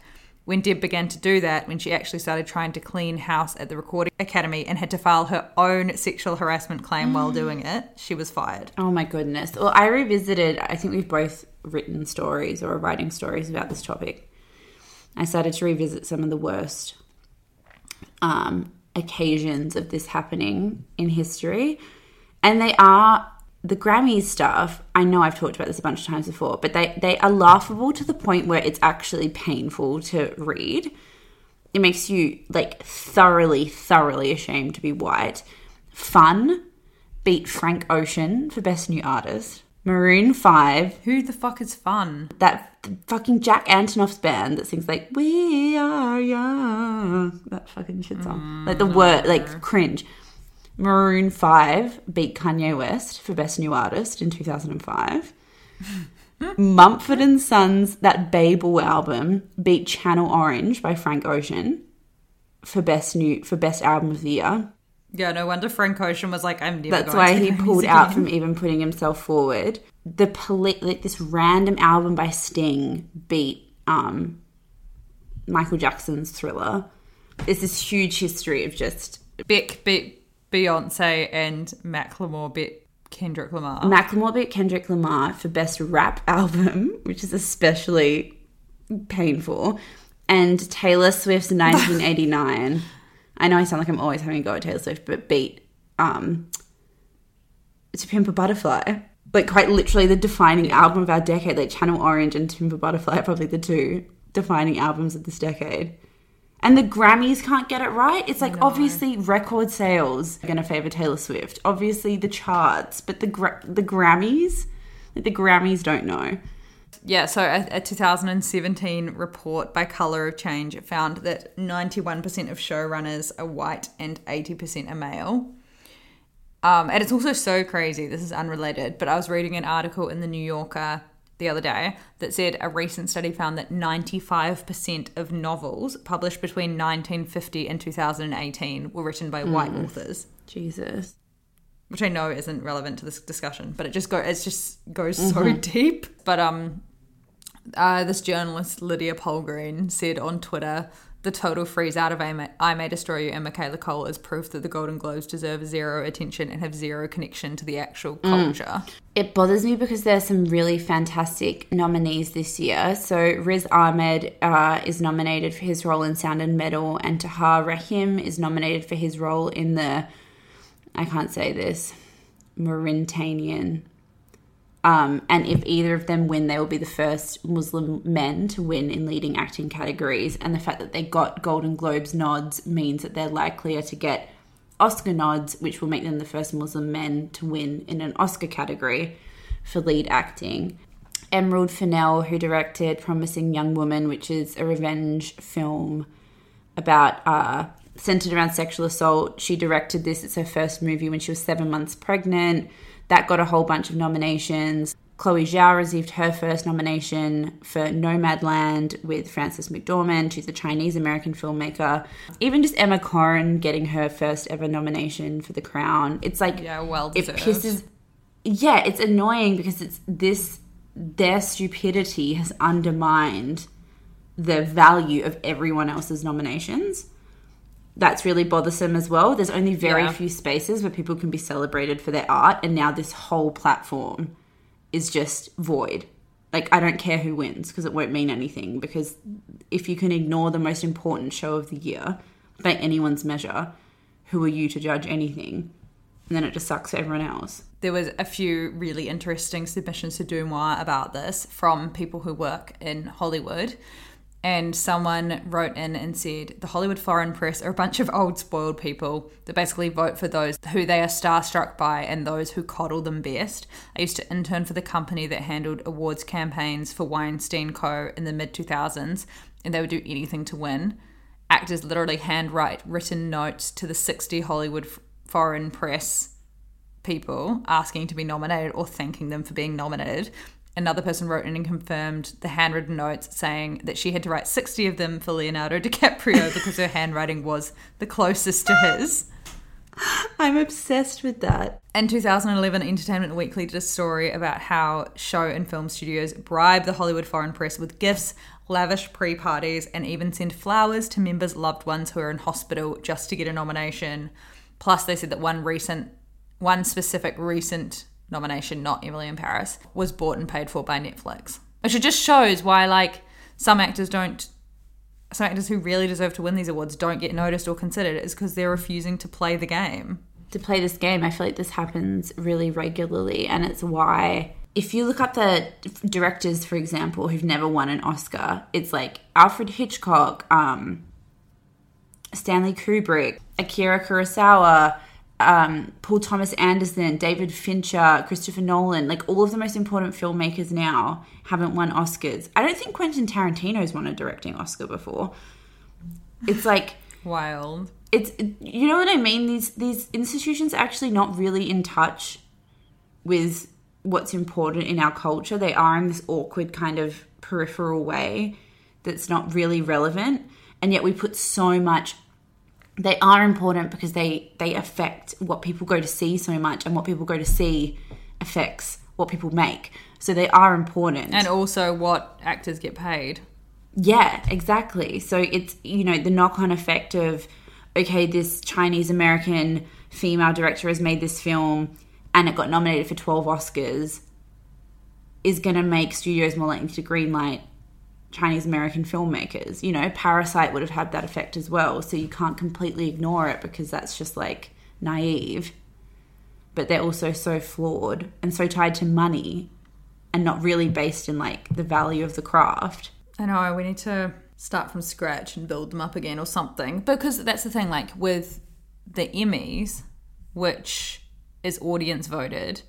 When Deb began to do that, when she actually started trying to clean house at the Recording Academy and had to file her own sexual harassment claim while doing it, she was fired. Oh my goodness. Well, I revisited, I think we've both written stories or are writing stories about this topic. I started to revisit some of the worst um, occasions of this happening in history. And they are the Grammy stuff. I know I've talked about this a bunch of times before, but they, they are laughable to the point where it's actually painful to read. It makes you like thoroughly, thoroughly ashamed to be white. Fun beat Frank Ocean for Best New Artist. Maroon 5, Who the fuck is fun? that fucking Jack Antonoff's band that sings like "We Are Young," that fucking shit song, mm, like the word, like cringe. Maroon Five beat Kanye West for Best New Artist in two thousand and five. Mumford and Sons, that Babel album beat Channel Orange by Frank Ocean for best new for best album of the year. Yeah, no wonder Frank Ocean was like, I'm never That's why he pulled out from even putting himself forward. the poli- like this random album by Sting beat um, Michael Jackson's Thriller. There's this huge history of just Beck beat Beyonce and Macklemore beat Kendrick Lamar. Macklemore beat Kendrick Lamar for best rap album, which is especially painful, and Taylor Swift's 1989. I know I sound like I'm always having a go at Taylor Swift, but beat um, To Pimp a Butterfly. Like quite literally the defining album of our decade. Like Channel Orange and To Pimp a Butterfly are probably the two defining albums of this decade. And the Grammys can't get it right. It's like obviously record sales are going to favor Taylor Swift. Obviously the charts, but the gra- the Grammys, like the Grammys don't know. Yeah, so a, a 2017 report by Color of Change found that 91% of showrunners are white and 80% are male. Um, and it's also so crazy. This is unrelated, but I was reading an article in the New Yorker the other day that said a recent study found that 95% of novels published between 1950 and 2018 were written by white authors, Jesus. which I know isn't relevant to this discussion, but it just go it just goes so deep. But um, uh, this journalist Lydia Polgreen said on Twitter. The total freeze out of I May, I May Destroy You and Michaela Coel is proof that the Golden Globes deserve zero attention and have zero connection to the actual culture. It bothers me because there are some really fantastic nominees this year. So Riz Ahmed uh, is nominated for his role in Sound and Metal, and Tahar Rahim is nominated for his role in the I can't say this Mauritanian. Um, and if either of them win, they will be the first Muslim men to win in leading acting categories. And the fact that they got Golden Globes nods means that they're likelier to get Oscar nods, which will make them the first Muslim men to win in an Oscar category for lead acting. Emerald Fennell, who directed Promising Young Woman, which is a revenge film about uh, centered around sexual assault. She directed this. It's her first movie when she was seven months pregnant. That got a whole bunch of nominations. Chloe Zhao received her first nomination for Nomadland with Frances McDormand. She's a Chinese American filmmaker. Even just Emma Corrin getting her first ever nomination for The Crown. It's like Yeah, well it pisses. Yeah, it's annoying because it's this. Their stupidity has undermined the value of everyone else's nominations. That's really bothersome as well. There's only very Yeah. few spaces where people can be celebrated for their art, and now this whole platform is just void. Like, I don't care who wins because it won't mean anything. Because if you can ignore the most important show of the year by anyone's measure, who are you to judge anything? And then it just sucks for everyone else. there was a few really interesting submissions to Deuxmoi about this from people who work in Hollywood. And someone wrote in and said, The Hollywood foreign press are a bunch of old spoiled people that basically vote for those who they are starstruck by and those who coddle them best. I used to intern for the company that handled awards campaigns for Weinstein Co. in the mid 2000s, and they would do anything to win. Actors literally handwrite written notes to the 60 Hollywood f- foreign press people asking to be nominated or thanking them for being nominated. Another person wrote in and confirmed the handwritten notes saying that she had to write 60 of them for Leonardo DiCaprio because her handwriting was the closest to his. I'm obsessed with that. In 2011, Entertainment Weekly did a story about how show and film studios bribe the Hollywood foreign press with gifts, lavish pre parties, and even send flowers to members' loved ones who are in hospital just to get a nomination. Plus, they said that one recent, one specific recent nomination, not Emily in Paris, was bought and paid for by Netflix. Which it just shows why, like, some actors don't some actors who really deserve to win these awards don't get noticed or considered is because they're refusing to play the game. to play this game. I feel like this happens really regularly, and it's why. If you look up the directors, for example, who've never won an Oscar, it's like Alfred Hitchcock, um, Stanley Kubrick, Akira Kurosawa, um, Paul Thomas Anderson, David Fincher, Christopher Nolan. Like all of the most important filmmakers now haven't won Oscars. I don't think Quentin Tarantino's won a directing Oscar before. It's like Wild. it's you know what I mean. These these institutions are actually not really in touch with what's important in our culture. They are in this awkward kind of peripheral way that's not really relevant, and yet we put so much. They are important because they they affect what people go to see so much, and what people go to see affects what people make. So they are important. And also what actors get paid. Yeah, exactly. So it's, you know, the knock on effect of, okay, this Chinese American female director has made this film and it got nominated for 12 Oscars is going to make studios more likely to greenlight Chinese American filmmakers. You know, Parasite would have had that effect as well. So you can't completely ignore it because that's just like naive. But they're also so flawed and so tied to money and not really based in like the value of the craft. I know, we need to start from scratch and build them up again or something. Because that's the thing, like with the Emmys, which is audience voted,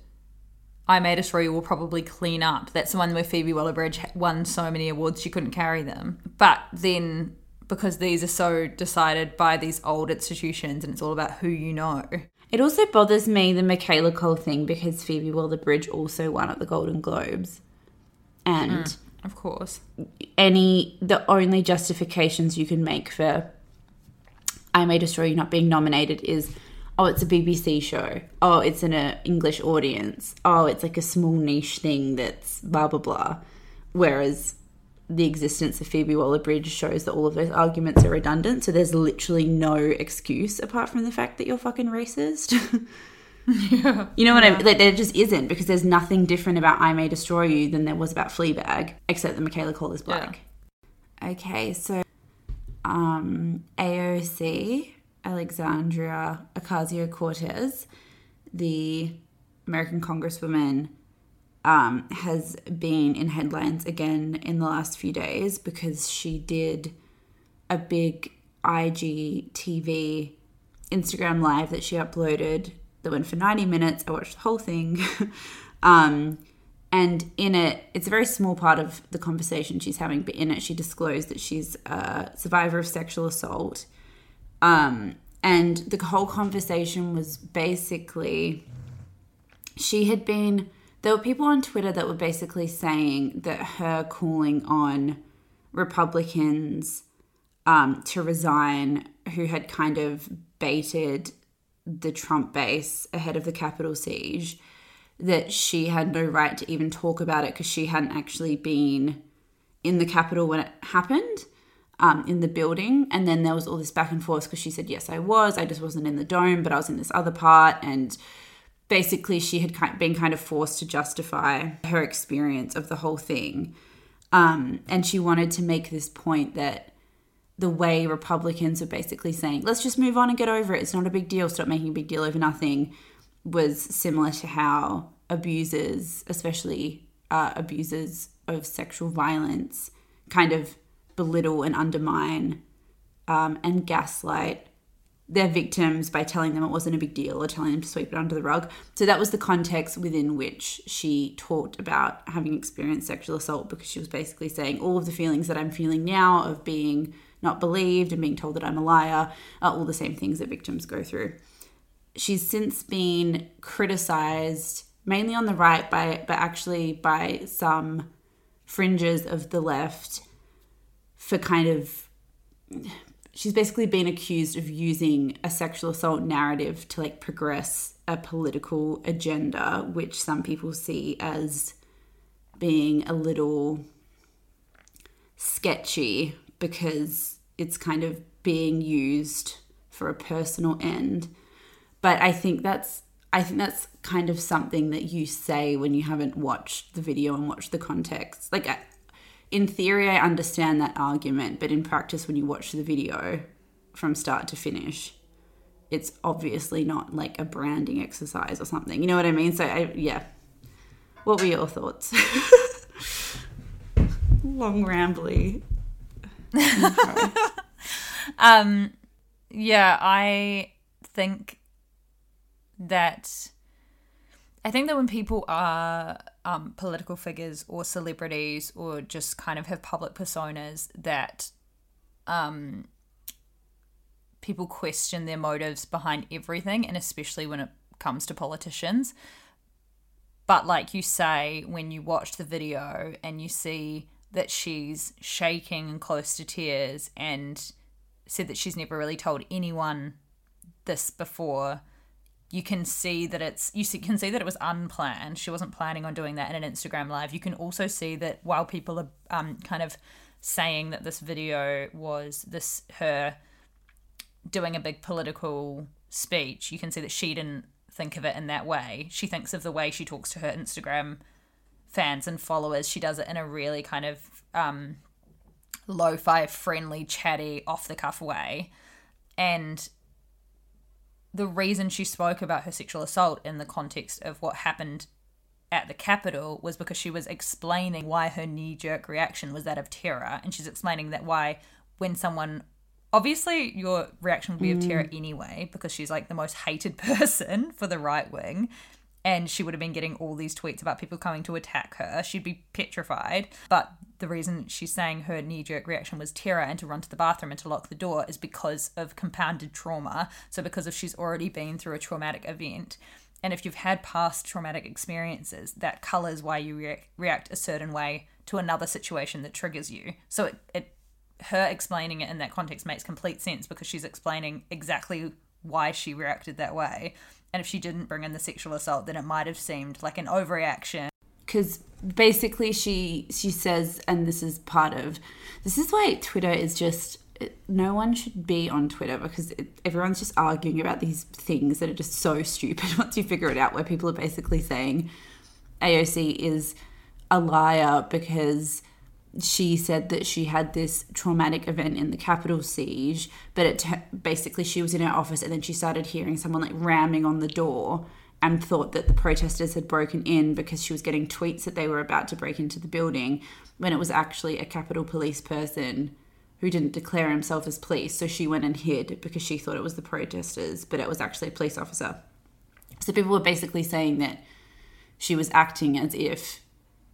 I May Destroy You will probably clean up. That's the one where Phoebe Waller Bridge won so many awards she couldn't carry them. But then, because these are so decided by these old institutions and it's all about who you know. It also bothers me the Michaela Coel thing because Phoebe Waller Bridge also won at the Golden Globes. And mm, of course, any the only justifications you can make for I May Destroy You not being nominated is oh, it's a BBC show. Oh, it's in an English audience. Oh, it's like a small niche thing that's blah, blah, blah. Whereas the existence of Phoebe Waller Bridge shows that all of those arguments are redundant. So there's literally no excuse apart from the fact that you're fucking racist. yeah. You know what yeah. I mean? Like, there just isn't because there's nothing different about I May Destroy You than there was about Fleabag, except that Michaela Coel is black. Yeah. Okay, so um, AOC Alexandria Ocasio Cortez, the American Congresswoman, um, has been in headlines again in the last few days because she did a big IGTV Instagram live that she uploaded that went for 90 minutes. I watched the whole thing. um, and in it, it's a very small part of the conversation she's having, but in it, she disclosed that she's a survivor of sexual assault um, and the whole conversation was basically she had been there were people on Twitter that were basically saying that her calling on Republicans um, to resign, who had kind of baited the Trump base ahead of the Capitol siege, that she had no right to even talk about it because she hadn't actually been in the Capitol when it happened um, in the building. And then there was all this back and forth because she said, Yes, I was. I just wasn't in the dome, but I was in this other part. And basically, she had been kind of forced to justify her experience of the whole thing. Um, and she wanted to make this point that the way Republicans are basically saying, let's just move on and get over it. It's not a big deal. Stop making a big deal over nothing. Was similar to how abusers, especially uh, abusers of sexual violence, kind of belittle and undermine um, and gaslight their victims by telling them it wasn't a big deal or telling them to sweep it under the rug. So that was the context within which she talked about having experienced sexual assault because she was basically saying all of the feelings that I'm feeling now of being not believed and being told that I'm a liar are all the same things that victims go through. She's since been criticized mainly on the right by but actually by some fringes of the left for kind of she's basically been accused of using a sexual assault narrative to like progress a political agenda which some people see as being a little sketchy because it's kind of being used for a personal end. But i think that's i think that's kind of something that you say when you haven't watched the video and watched the context. Like in theory, I understand that argument, but in practice, when you watch the video from start to finish, it's obviously not like a branding exercise or something. You know what I mean? So, I, yeah. What were your thoughts? Long rambly. um, yeah, I think that I think that when people are um, political figures or celebrities or just kind of have public personas that um, people question their motives behind everything, and especially when it comes to politicians. But like you say, when you watch the video and you see that she's shaking and close to tears and said that she's never really told anyone this before you can see that it's you can see that it was unplanned. She wasn't planning on doing that in an Instagram live. You can also see that while people are um, kind of saying that this video was this her doing a big political speech, you can see that she didn't think of it in that way. She thinks of the way she talks to her Instagram fans and followers. She does it in a really kind of um, lo-fi, friendly, chatty, off the cuff way, and the reason she spoke about her sexual assault in the context of what happened at the Capitol was because she was explaining why her knee jerk reaction was that of terror. And she's explaining that why, when someone obviously, your reaction would be of terror mm. anyway, because she's like the most hated person for the right wing. And she would have been getting all these tweets about people coming to attack her. She'd be petrified. But the reason she's saying her knee jerk reaction was terror and to run to the bathroom and to lock the door is because of compounded trauma. So, because if she's already been through a traumatic event, and if you've had past traumatic experiences, that colors why you react, react a certain way to another situation that triggers you. So, it, it her explaining it in that context makes complete sense because she's explaining exactly why she reacted that way. And if she didn't bring in the sexual assault, then it might have seemed like an overreaction. because basically she she says and this is part of this is why twitter is just no one should be on twitter because it, everyone's just arguing about these things that are just so stupid once you figure it out where people are basically saying aoc is a liar because she said that she had this traumatic event in the Capitol siege, but it t- basically she was in her office and then she started hearing someone like ramming on the door and thought that the protesters had broken in because she was getting tweets that they were about to break into the building when it was actually a Capitol police person who didn't declare himself as police. So she went and hid because she thought it was the protesters, but it was actually a police officer. So people were basically saying that she was acting as if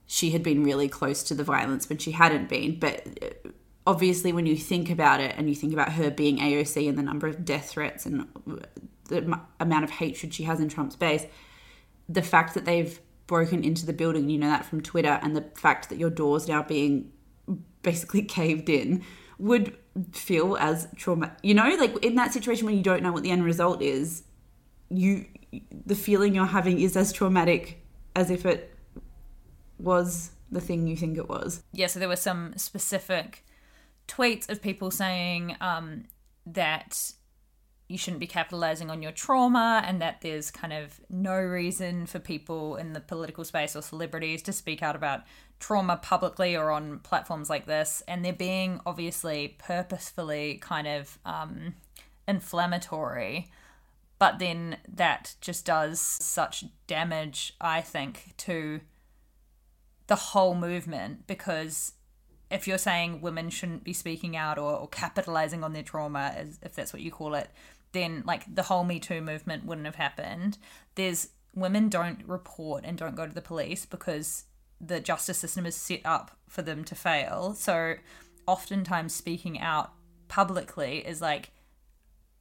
she had been really close to the violence when she hadn't been. But uh, obviously, when you think about it and you think about her being AOC and the number of death threats and the amount of hatred she has in Trump's base, the fact that they've broken into the building, you know that from Twitter, and the fact that your door's now being basically caved in would feel as trauma. You know, like in that situation when you don't know what the end result is, you the feeling you're having is as traumatic as if it was the thing you think it was. yeah, so there were some specific tweets of people saying um, that you shouldn't be capitalizing on your trauma and that there's kind of no reason for people in the political space or celebrities to speak out about trauma publicly or on platforms like this. And they're being obviously purposefully kind of um, inflammatory. But then that just does such damage, I think, to the whole movement because if you're saying women shouldn't be speaking out or, or capitalizing on their trauma, as, if that's what you call it, then like the whole Me Too movement wouldn't have happened. There's women don't report and don't go to the police because the justice system is set up for them to fail. So oftentimes speaking out publicly is like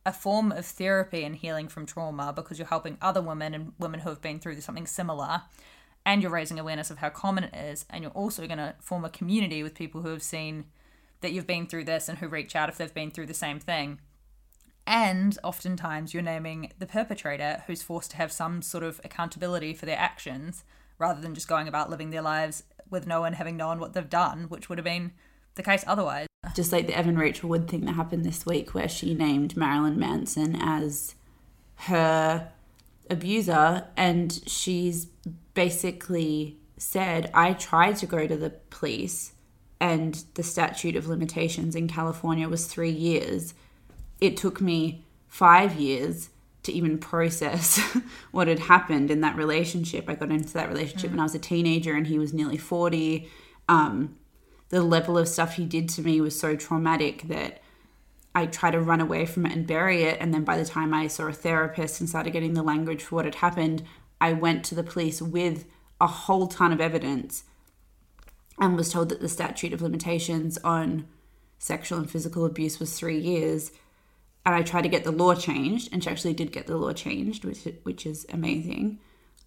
a form of therapy and healing from trauma because you're helping other women and women who have been through something similar and you're raising awareness of how common it is and you're also going to form a community with people who have seen that you've been through this and who reach out if they've been through the same thing. And oftentimes you're naming the perpetrator who's forced to have some sort of accountability for their actions rather than just going about living their lives with no one having known what they've done which would have been the case otherwise. Just like the Evan Rachel Wood thing that happened this week, where she named Marilyn Manson as her abuser, and she's basically said, I tried to go to the police, and the statute of limitations in California was three years. It took me five years to even process what had happened in that relationship. I got into that relationship when I was a teenager, and he was nearly 40. Um, the level of stuff he did to me was so traumatic that I tried to run away from it and bury it. And then by the time I saw a therapist and started getting the language for what had happened, I went to the police with a whole ton of evidence and was told that the statute of limitations on sexual and physical abuse was three years. And I tried to get the law changed, and she actually did get the law changed, which which is amazing.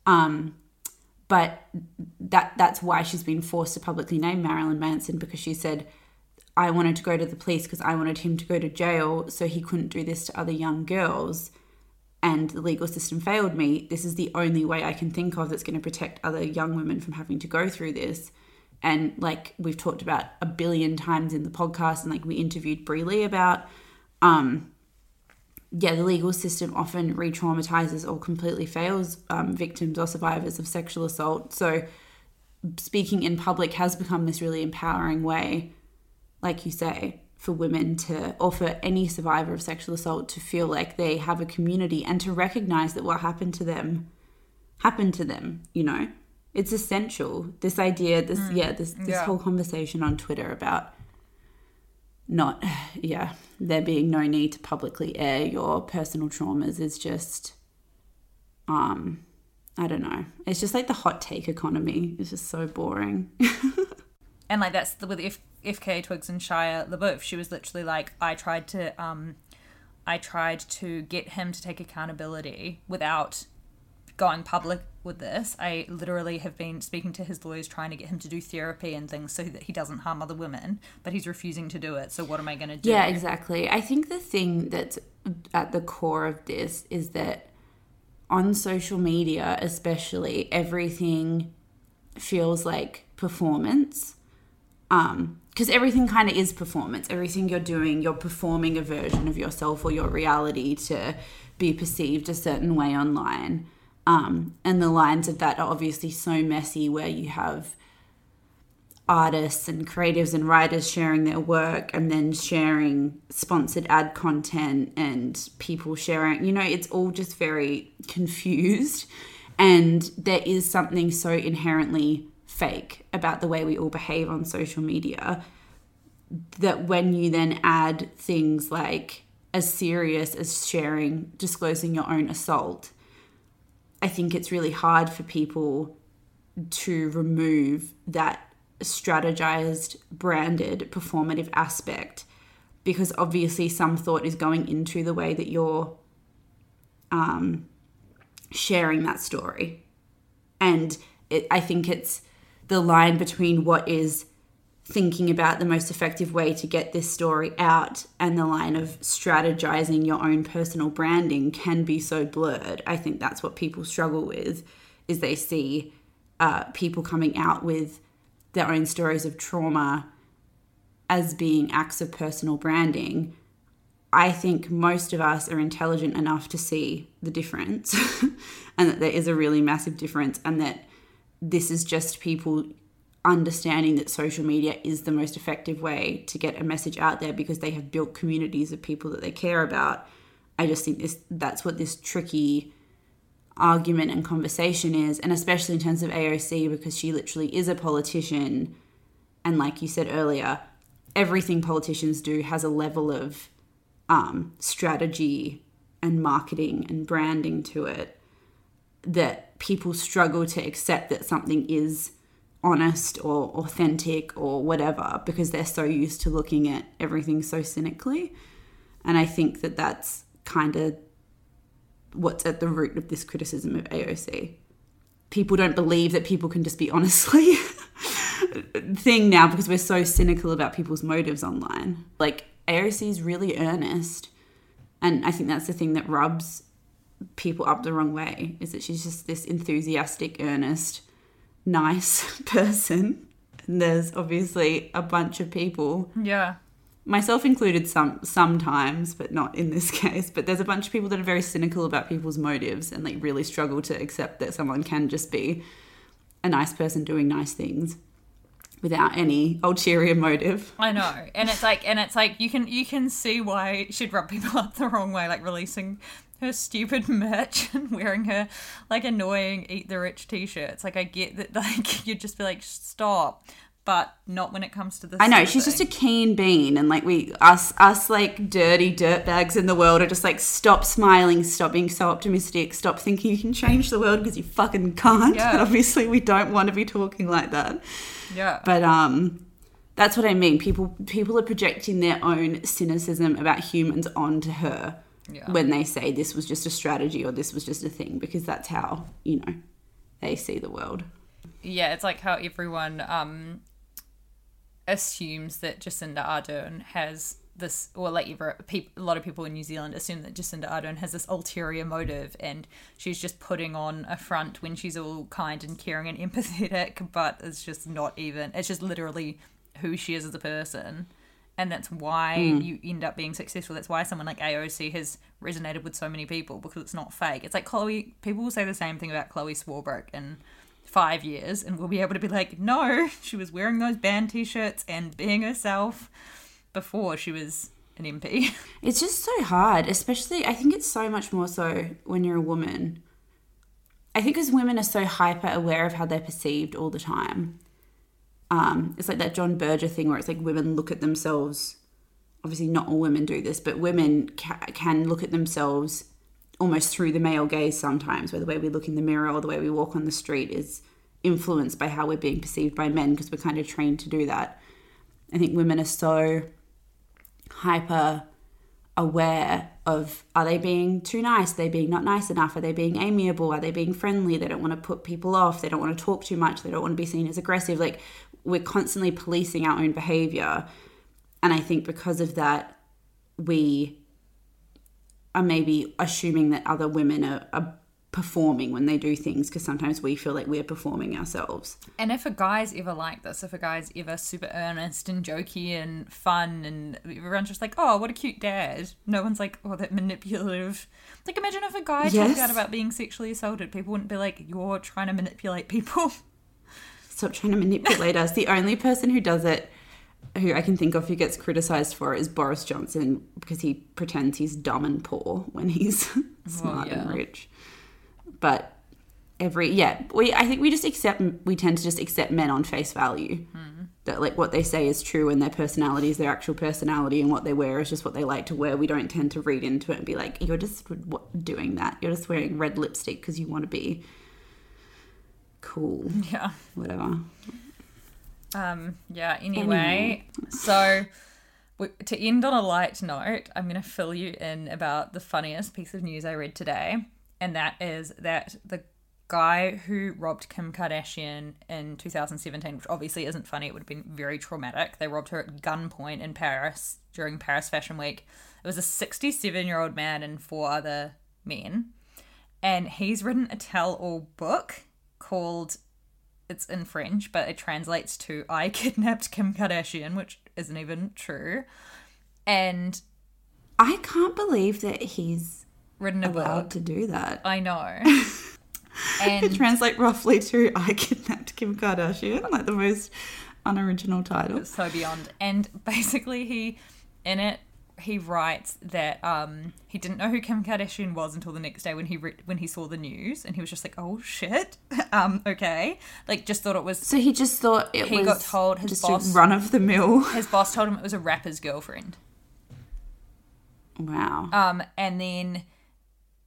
Um, but that that's why she's been forced to publicly name Marilyn Manson because she said I wanted to go to the police because I wanted him to go to jail so he couldn't do this to other young girls and the legal system failed me, this is the only way I can think of that's going to protect other young women from having to go through this. And like we've talked about a billion times in the podcast, and like we interviewed Breely about, um, yeah, the legal system often re traumatizes or completely fails um, victims or survivors of sexual assault. So speaking in public has become this really empowering way, like you say, for women to, or for any survivor of sexual assault to feel like they have a community and to recognize that what happened to them happened to them, you know? It's essential. This idea, this, yeah, this, this Yeah. whole conversation on Twitter about not, yeah, there being no need to publicly air your personal traumas is just, um, I don't know. It's just like the hot take economy. It's just so boring. and like that's the, with F, FKA Twigs and Shia LaBeouf. She was literally like, I tried to, um, I tried to get him to take accountability without going public with this. I literally have been speaking to his lawyers trying to get him to do therapy and things so that he doesn't harm other women, but he's refusing to do it. So what am I going to do? Yeah, exactly. I think the thing that's at the core of this is that on social media, especially, everything feels like performance. Um, because everything kind of is performance. Everything you're doing, you're performing a version of yourself or your reality to be perceived a certain way online. Um, and the lines of that are obviously so messy where you have artists and creatives and writers sharing their work and then sharing sponsored ad content and people sharing you know it's all just very confused and there is something so inherently fake about the way we all behave on social media that when you then add things like as serious as sharing disclosing your own assault i think it's really hard for people to remove that strategized, branded, performative aspect because obviously some thought is going into the way that you're um, sharing that story. And it, I think it's the line between what is thinking about the most effective way to get this story out and the line of strategizing your own personal branding can be so blurred. I think that's what people struggle with is they see uh, people coming out with their own stories of trauma as being acts of personal branding, I think most of us are intelligent enough to see the difference and that there is a really massive difference, and that this is just people understanding that social media is the most effective way to get a message out there because they have built communities of people that they care about. I just think this that's what this tricky argument and conversation is, and especially in terms of AOC, because she literally is a politician. And like you said earlier, everything politicians do has a level of um, strategy and marketing and branding to it that people struggle to accept that something is honest or authentic or whatever because they're so used to looking at everything so cynically. And I think that that's kind of what's at the root of this criticism of AOC. People don't believe that people can just be honestly thing now because we're so cynical about people's motives online. Like AOC is really earnest, and I think that's the thing that rubs people up the wrong way is that she's just this enthusiastic, earnest, nice person. And there's obviously a bunch of people Yeah. myself included some sometimes but not in this case but there's a bunch of people that are very cynical about people's motives and like really struggle to accept that someone can just be a nice person doing nice things without any ulterior motive I know, and it's like, and it's like you can you can see why she'd rub people up the wrong way, like releasing her stupid merch and wearing her like annoying eat the rich t-shirts. Like I get that, like you'd just be like, stop, but not when it comes to this. i know she's just a thing. keen bean and like we us us like dirty dirtbags in the world are just like stop smiling stop being so optimistic stop thinking you can change the world because you fucking can't Yeah. and obviously we don't want to be talking like that yeah. But um, that's what I mean. People people are projecting their own cynicism about humans onto her Yeah. when they say this was just a strategy or this was just a thing because that's how you know they see the world. yeah, it's like how everyone um assumes that Jacinda Ardern has this, or like ever, a lot of people in New Zealand assume that Jacinda Ardern has this ulterior motive and she's just putting on a front when she's all kind and caring and empathetic, but it's just not even, it's just literally who she is as a person. And that's why hmm. you end up being successful. That's why someone like AOC has resonated with so many people because it's not fake. It's like Chloe, people will say the same thing about Chloe Swarbrick in five years, and we'll be able to be like, no, she was wearing those band t shirts and being herself before she was an MP. It's just so hard, especially I think it's so much more so when you're a woman. I think because women are so hyper aware of how they're perceived all the time. Um, it's like that John Berger thing where it's like women look at themselves. Obviously, not all women do this, but women ca- can look at themselves almost through the male gaze sometimes, where the way we look in the mirror or the way we walk on the street is influenced by how we're being perceived by men because we're kind of trained to do that. I think women are so hyper aware of are they being too nice? Are they being not nice enough? Are they being amiable? Are they being friendly? They don't want to put people off. They don't want to talk too much. They don't want to be seen as aggressive. Like we're constantly policing our own behavior. And I think because of that, we are maybe assuming that other women are, are performing when they do things because sometimes we feel like we're performing ourselves. And if a guy's ever like this, if a guy's ever super earnest and jokey and fun, and everyone's just like, oh, what a cute dad, no one's like, oh, that manipulative. Like, imagine if a guy talked out about being sexually assaulted, people wouldn't be like, you're trying to manipulate people. Stop trying to manipulate us. The only person who does it, who I can think of who gets criticized for it, is Boris Johnson because he pretends he's dumb and poor when he's smart and yeah. rich. But every yeah, we I think we just accept we tend to just accept men on face value. Hmm. That like what they say is true and their personality is their actual personality and what they wear is just what they like to wear. We don't tend to read into it and be like, you're just doing that. You're just wearing red lipstick because you want to be cool. Yeah. Whatever. Um, yeah, anyway, so we, to end on a light note, I'm going to fill you in about the funniest piece of news I read today, and that is that the guy who robbed Kim Kardashian in 2017, which obviously isn't funny, it would have been very traumatic. They robbed her at gunpoint in Paris during Paris Fashion Week. It was a 67 year old man and four other men, and he's written a tell all book called it's in French, but it translates to I kidnapped Kim Kardashian, which isn't even true. And I can't believe that he's written a allowed book. to do that. I know. It and translate roughly to I kidnapped Kim Kardashian, like the most unoriginal title. so beyond. And basically he in it he writes that um he didn't know who Kim Kardashian was until the next day when he re- when he saw the news and he was just like, "Oh shit." um okay. Like just thought it was So he just thought it He was got told his just boss- run of the mill. his boss told him it was a rapper's girlfriend. Wow. Um, and then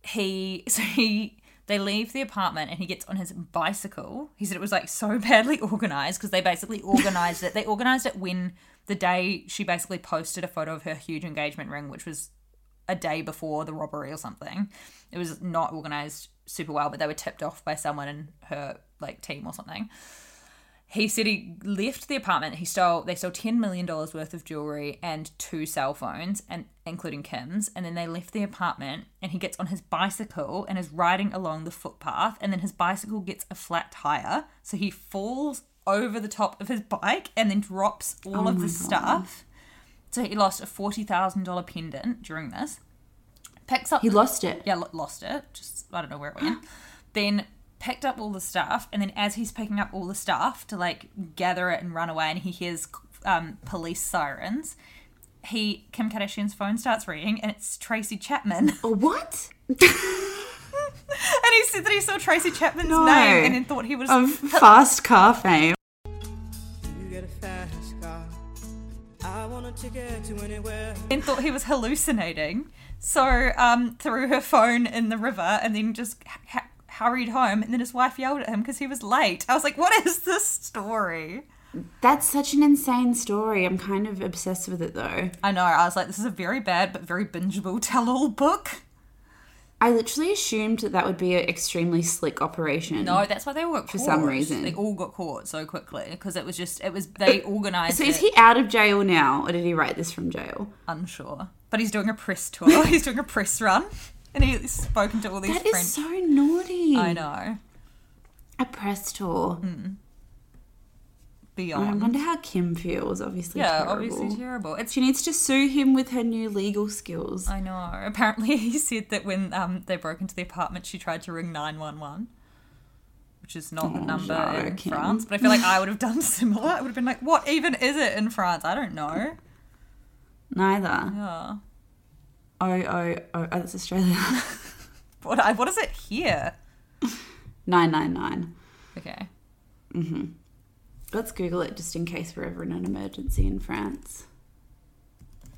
he, so he, they leave the apartment and he gets on his bicycle. He said it was like so badly organized because they basically organized it. They organized it when the day she basically posted a photo of her huge engagement ring, which was a day before the robbery or something. It was not organized super well, but they were tipped off by someone in her like team or something he said he left the apartment. He stole they stole ten million dollars worth of jewelry and two cell phones, and including Kim's. And then they left the apartment, and he gets on his bicycle and is riding along the footpath. And then his bicycle gets a flat tire, so he falls over the top of his bike and then drops all of the stuff. So he lost a forty thousand dollar pendant during this. Picks up he lost it. yeah, lost it. Just I don't know where it went. then picked up all the stuff, and then as he's picking up all the stuff to like gather it and run away, and he hears um, police sirens. He Kim Kardashian's phone starts ringing, and it's Tracy Chapman. Oh, what? he said that he saw Tracy Chapman's No. name and then thought he was Of fast car fame. You get a fast car. I want a ticket to anywhere. and thought he was hallucinating. So um, threw her phone in the river and then just ha- hurried home. And then his wife yelled at him because he was late. I was like, "What is this story?" That's such an insane story. I'm kind of obsessed with it though. I know. I was like, "This is a very bad but very bingeable tell-all book." I literally assumed that that would be an extremely slick operation. No, that's why they all got For caught. some reason. They all got caught so quickly because it was just it was they organised. So is he out of jail now, or did he write this from jail? unsure? But he's doing a press tour. he's doing a press run, and he's spoken to all these That friends. is so naughty. I know. A press tour. I Beyond. wonder how Kim feels. Obviously, yeah, terrible. obviously terrible. It's She needs to sue him with her new legal skills. I know. Apparently, he said that when um, they broke into the apartment, she tried to ring 911, which is not the Oh, number Zara in Kim. France. But I feel like I would have done similar. I would have been like, what even is it in France? I don't know. Neither. Yeah. Oh, oh, oh, oh, that's Australia. What, what is it here? 999. Okay. Let's Google it just in case we're ever in an emergency in France.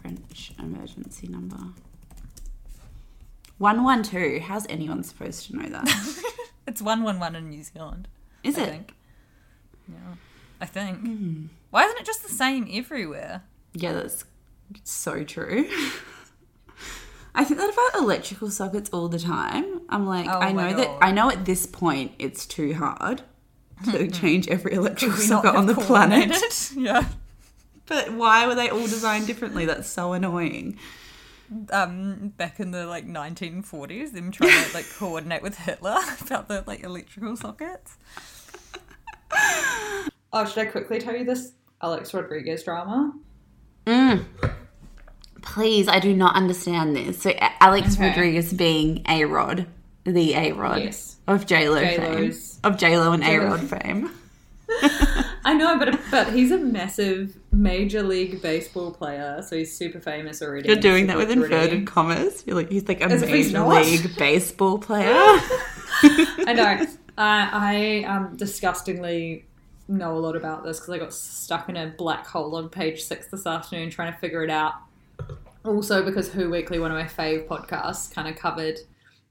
French emergency number. 112. How's anyone supposed to know that? It's 111 in New Zealand. Is I it? think. Yeah. I think. Hmm. Why isn't it just the same everywhere? Yeah, that's so true. I think that about electrical sockets all the time. I'm like, Oh I know that I know at this point it's too hard to change every electrical socket on the planet. Yeah. But why were they all designed differently? That's so annoying. um, back in the like 1940s, them trying to like coordinate with Hitler about the like electrical sockets. Oh, should I quickly tell you this Alex Rodriguez drama? Mm. Please, I do not understand this. So Alex Okay. Rodriguez being A Rod, the A Rod Yes. Of J Lo fame, of J Lo and A J-Lo. Rod fame. I know, but but he's a massive major league baseball player, so he's super famous already. You're doing that with pretty. inverted commas. You're like he's like a As major league baseball player. I know. Uh, I um, disgustingly know a lot about this because I got stuck in a black hole on page six this afternoon trying to figure it out. Also, because Who Weekly, one of my fave podcasts, kind of covered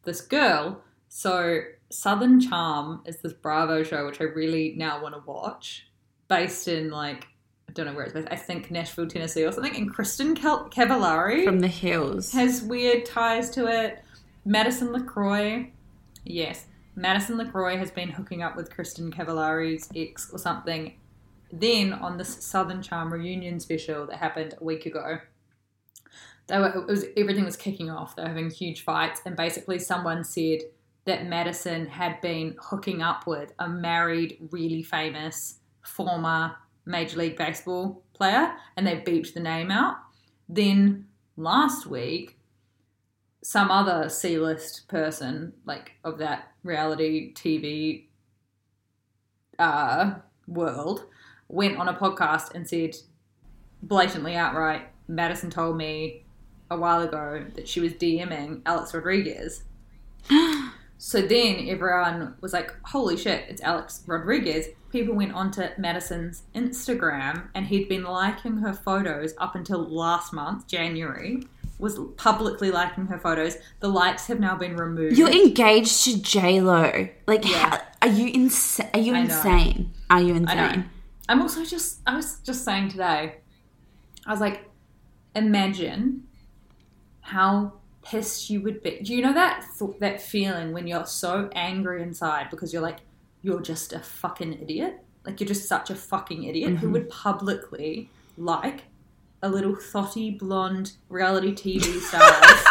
this girl. So, Southern Charm is this Bravo show which I really now want to watch, based in like I don't know where it's based. I think Nashville, Tennessee, or something. And Kristin Cavallari From the hills. has weird ties to it. Madison LeCroy, yes, Madison LeCroy has been hooking up with Kristin Cavallari's ex or something. Then on this Southern Charm reunion special that happened a week ago, they were it was everything was kicking off. They were having huge fights, and basically someone said that Madison had been hooking up with a married, really famous former Major League Baseball player, and they beeped the name out. Then last week, some other C list person, like of that reality TV uh, world, went on a podcast and said blatantly outright, Madison told me a while ago that she was DMing Alex Rodriguez. so then everyone was like, holy shit, it's Alex Rodriguez. People went onto Madison's Instagram and he'd been liking her photos up until last month, January. Was publicly liking her photos. The likes have now been removed. You're engaged to J Lo. Like, Yeah. how, are you insane? Are you insane? Are you insane? I'm also just I was just saying today, I was like, imagine how pissed you would be. Do you know that th- that feeling when you're so angry inside because you're like, you're just a fucking idiot. Like you're just such a fucking idiot who mm-hmm. would publicly like a little thotty blonde reality TV stars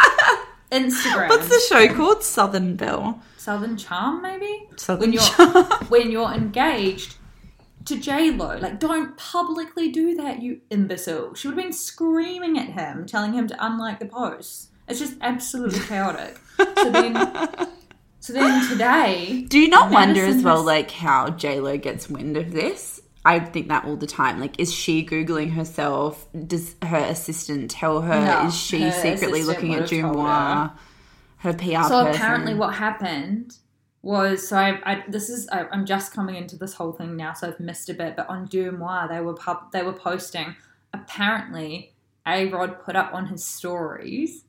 Instagram. What's the show called? Southern Belle. Southern Charm, maybe. Southern when you're Charm. when you're engaged to J Lo, like don't publicly do that, you imbecile. She would have been screaming at him, telling him to unlike the posts. It's just absolutely chaotic. so then, so then today, Do you not wonder as well, has- like how J Lo gets wind of this? I think that all the time. Like, is she googling herself? Does her assistant tell her? No, is she her secretly looking at told Deuxmoi? Her PR So person. apparently, what happened was so I, I this is I, I'm just coming into this whole thing now, so I've missed a bit. But on Deuxmoi, they were pub, they were posting. Apparently, A Rod put up on his stories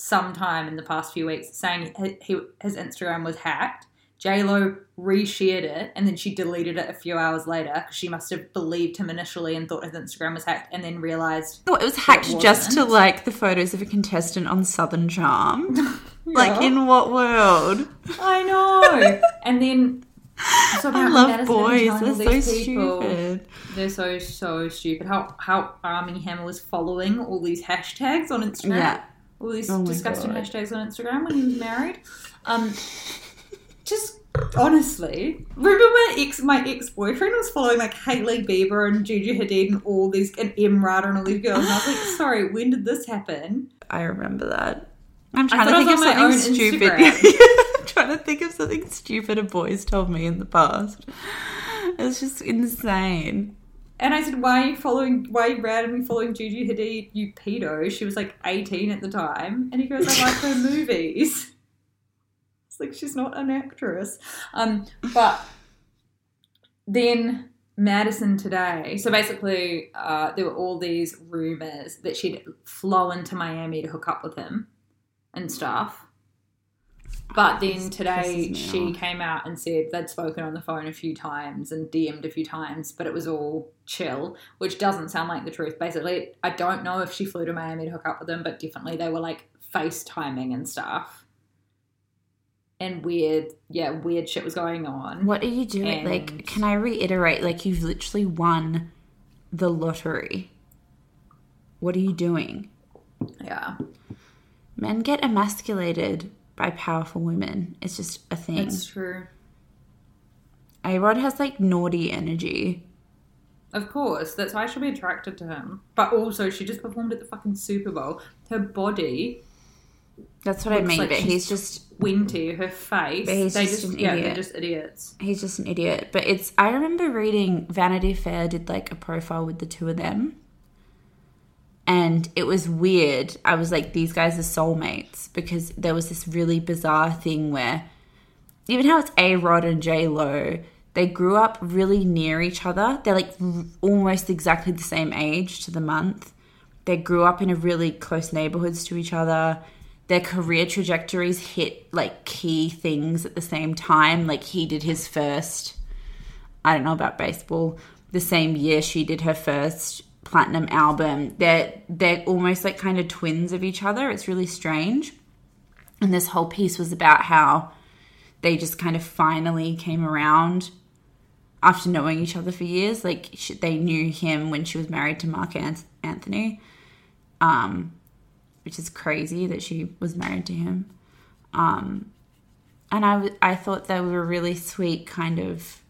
sometime in the past few weeks saying he, he, his Instagram was hacked. J Lo reshared it and then she deleted it a few hours later because she must have believed him initially and thought his Instagram was hacked and then realized Oh, it was hacked It just to like the photos of a contestant on Southern Charm. Like, in what world? I know. and then so I love Madison had been boys. They're so people- stupid. They're so so stupid. How how Armie Hammer was following all these hashtags on Instagram. Yeah. All these Oh disgusting God. hashtags on Instagram when he was married. Um, just honestly, remember my ex my ex boyfriend was following like Hailey Bieber and Gigi Hadid and all these and Emrata and all these girls, and I was like, sorry, when did this happen? I remember that. I'm trying to think of was on my own something stupid. I'm trying to think of something stupid a boys told me in the past. It's just insane. And I said, why are you following, why are you randomly following Gigi Hadid, you pedo? She was like 18 at the time. And he goes, I like her movies. It's like, she's not an actress. Um, but then Madison today, so basically uh, there were all these rumors that she'd flown to Miami to hook up with him and stuff. But then today she came out and said they'd spoken on the phone a few times and DM'd a few times, but it was all chill, which doesn't sound like the truth. Basically, I don't know if she flew to Miami to hook up with them, but definitely they were like FaceTiming and stuff. And weird, yeah, weird shit was going on. What are you doing? like, can I reiterate? Like, you've literally won the lottery. What are you doing? Yeah, Men get emasculated by powerful women. It's just a thing. it's true. A Rod has like naughty energy. Of course, that's why she'll be attracted to him. But also, she just performed at the fucking Super Bowl. Her body, That's what I mean. like but he's just Winty, her face. But he's they just just, an yeah, they're idiot. just idiots. he's just an idiot. But it's I remember reading Vanity Fair did like a profile with the two of them. And it was weird. I was like, these guys are soulmates because there was this really bizarre thing where even how it's A Rod and J Lo, they grew up really near each other. They're like r- almost exactly the same age to the month. They grew up in a really close neighborhoods to each other. Their career trajectories hit like key things at the same time. Like he did his first, I don't know about baseball, the same year she did her first platinum album. They're they're almost like kind of twins of each other. It's really strange. And this whole piece was about how they just kind of finally came around after knowing each other for years. Like she, they knew him when she was married to Mark An- Anthony, um, which is crazy that she was married to him. Um, and I, w- I thought they were a really sweet kind of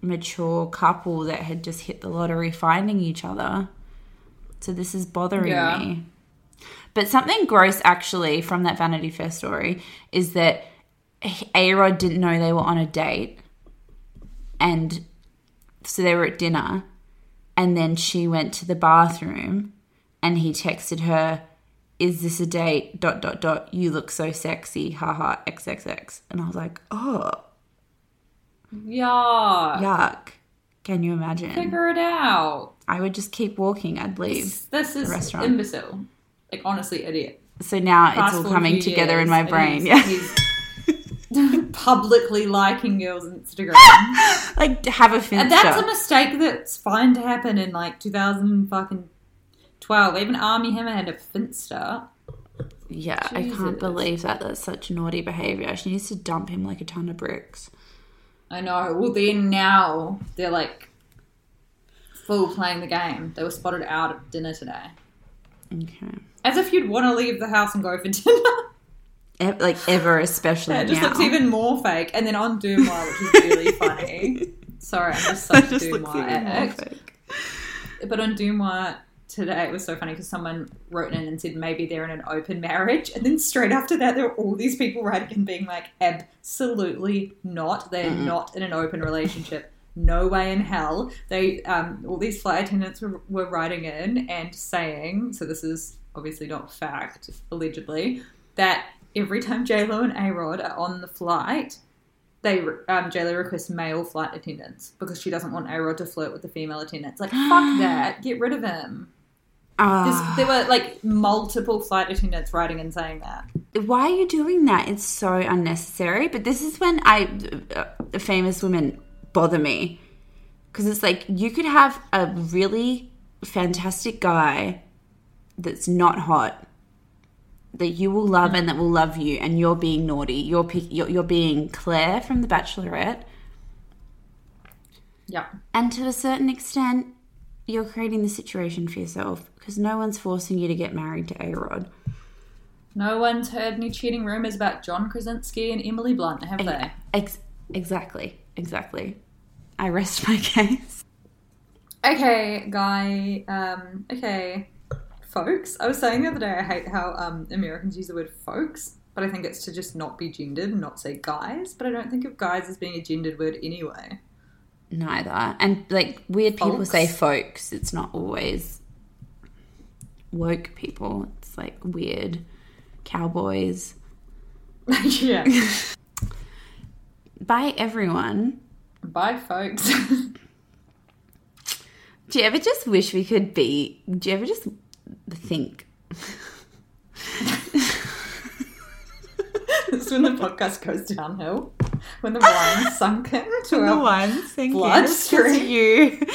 mature couple that had just hit the lottery finding each other. So this is bothering Yeah. me. But something gross actually from that Vanity Fair story is that A Rod didn't know they were on a date. And so they were at dinner. And then she went to the bathroom and he texted her, Is this a date? Dot, dot, dot. You look so sexy. Haha, XXX. And I was like, Oh, Yeah. yuck. Can you imagine? Figure it out. I would just keep walking. I'd leave. This is restaurant. imbecile. Like, honestly, idiot. So now Fast it's all coming together in my brain. Yeah. publicly liking girls' Instagram. like have a finsta. And that's a mistake that's fine to happen in like 2000 fucking 12. Even Armie Hammer had a Finsta. Yeah, I can't believe that. That's such naughty behavior. She needs to dump him like a ton of bricks. I know. Well, then now they're like full playing the game. They were spotted out at dinner today. Okay. As if you'd want to leave the house and go for dinner. E- like ever, especially Yeah, it just now. looks even more fake. And then on Deuxmoi, which is really funny. Sorry, I'm just such a Just looks Deuxmoi even more addict. But on Deuxmoi today, it was so funny because someone wrote in and said maybe they're in an open marriage. And then straight after that, there were all these people writing and being like, absolutely not. They're not in an open relationship. No way in hell. They, um, all these flight attendants were, were writing in and saying, so this is obviously not fact, allegedly, that every time J Lo and A-Rod are on the flight, they um, Lo requests male flight attendants because she doesn't want A-Rod to flirt with the female attendants. Like, fuck that. Get rid of him. There's, there were like multiple flight attendants writing and saying that. why are you doing that? It's so unnecessary. But this is when I, uh, famous women bother me because it's like you could have a really fantastic guy that's not hot that you will love and that will love you, and you're being naughty. You're pick, you're, you're being Clare from The Bachelorette, Yeah. and to a certain extent, you're creating the situation for yourself because no one's forcing you to get married to A Rod. No one's heard any cheating rumors about John Krasinski and Emily Blunt, have they? Ex- exactly, exactly. I rest my case. Okay, guy. Um, okay, folks. I was saying the other day I hate how um, Americans use the word folks, but I think it's to just not be gendered and not say guys. But I don't think of guys as being a gendered word anyway. Neither. And like weird people Folks. say folks, it's not always woke people. It's like weird cowboys. yeah. Bye everyone. Bye, folks. Do you ever just wish we could be do you ever just think It's when the podcast goes downhill. When the wine's sunk into our one thing bloodstream. you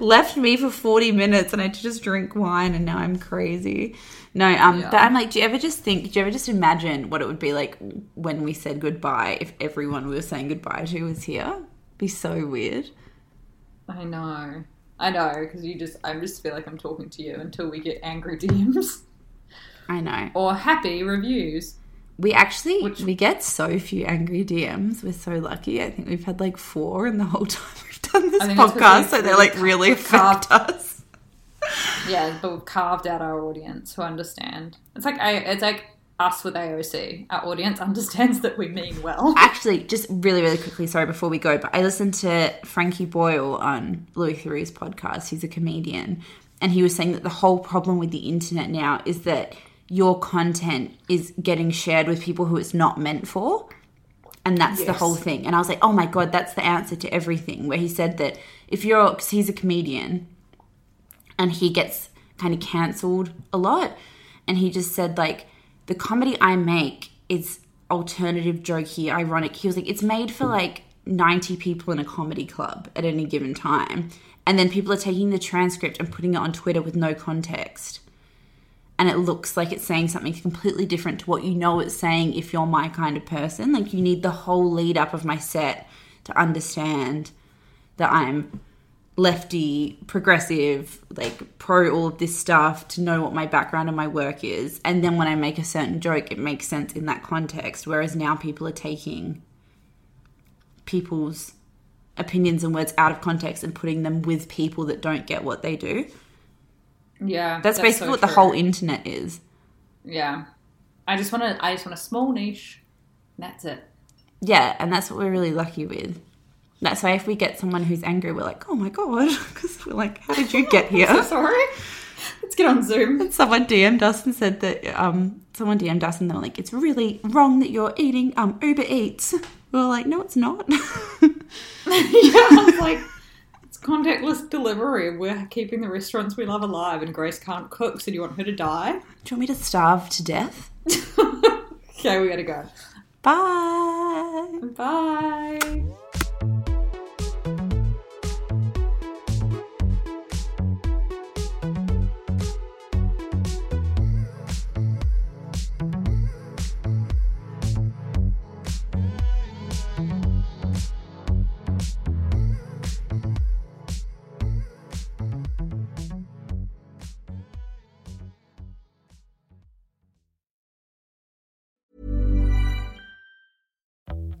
left me for 40 minutes and I had to just drink wine and now I'm crazy. No, um, Yeah. but I'm like, do you ever just think, do you ever just imagine what it would be like when we said goodbye if everyone we were saying goodbye to was here? Be so weird. I know. I know, because you just, I just feel like I'm talking to you until we get angry DMs I know. or happy reviews. We actually Which- we get so few angry DMs. We're so lucky. I think we've had like four in the whole time we've done this I think it's 'cause podcast, so they really like really affect carved- us. Yeah, but we've carved out our audience who understand. It's like I, it's like us with AOC. Our audience understands that we mean well. Actually, just really, really quickly, sorry, before we go, but I listened to Frankie Boyle on Louis Theroux's podcast. He's a comedian, and he was saying that the whole problem with the internet now is that your content is getting shared with people who it's not meant for. And that's the whole thing. And I was like, oh my God, that's the answer to everything. Where he said that if you're, because he's a comedian and he gets kind of cancelled a lot. And he just said, like, the comedy I make is alternative, jokey, ironic. He was like, it's made for like 90 people in a comedy club at any given time. And then people are taking the transcript and putting it on Twitter with no context. And it looks like it's saying something completely different to what you know it's saying if you're my kind of person. Like, you need the whole lead up of my set to understand that I'm lefty, progressive, like pro all of this stuff to know what my background and my work is. And then when I make a certain joke, it makes sense in that context. Whereas now people are taking people's opinions and words out of context and putting them with people that don't get what they do. Yeah, That's, basically so what the true. whole internet is. Yeah, I just want to. I just want a small niche. That's it. Yeah, and that's what we're really lucky with. That's why if we get someone who's angry, we're like, oh my god, because we're like, how did you get here? Sorry. Let's get on Zoom. someone DM'd us and said that um someone DM'd us and they were like, it's really wrong that you're eating um Uber Eats. We were like, no, it's not. yeah, I was like, it's contactless delivery. We're keeping the restaurants we love alive, and Grace can't cook. So do you want her to die? Do you want me to starve to death? Okay, we gotta go. Bye. Bye.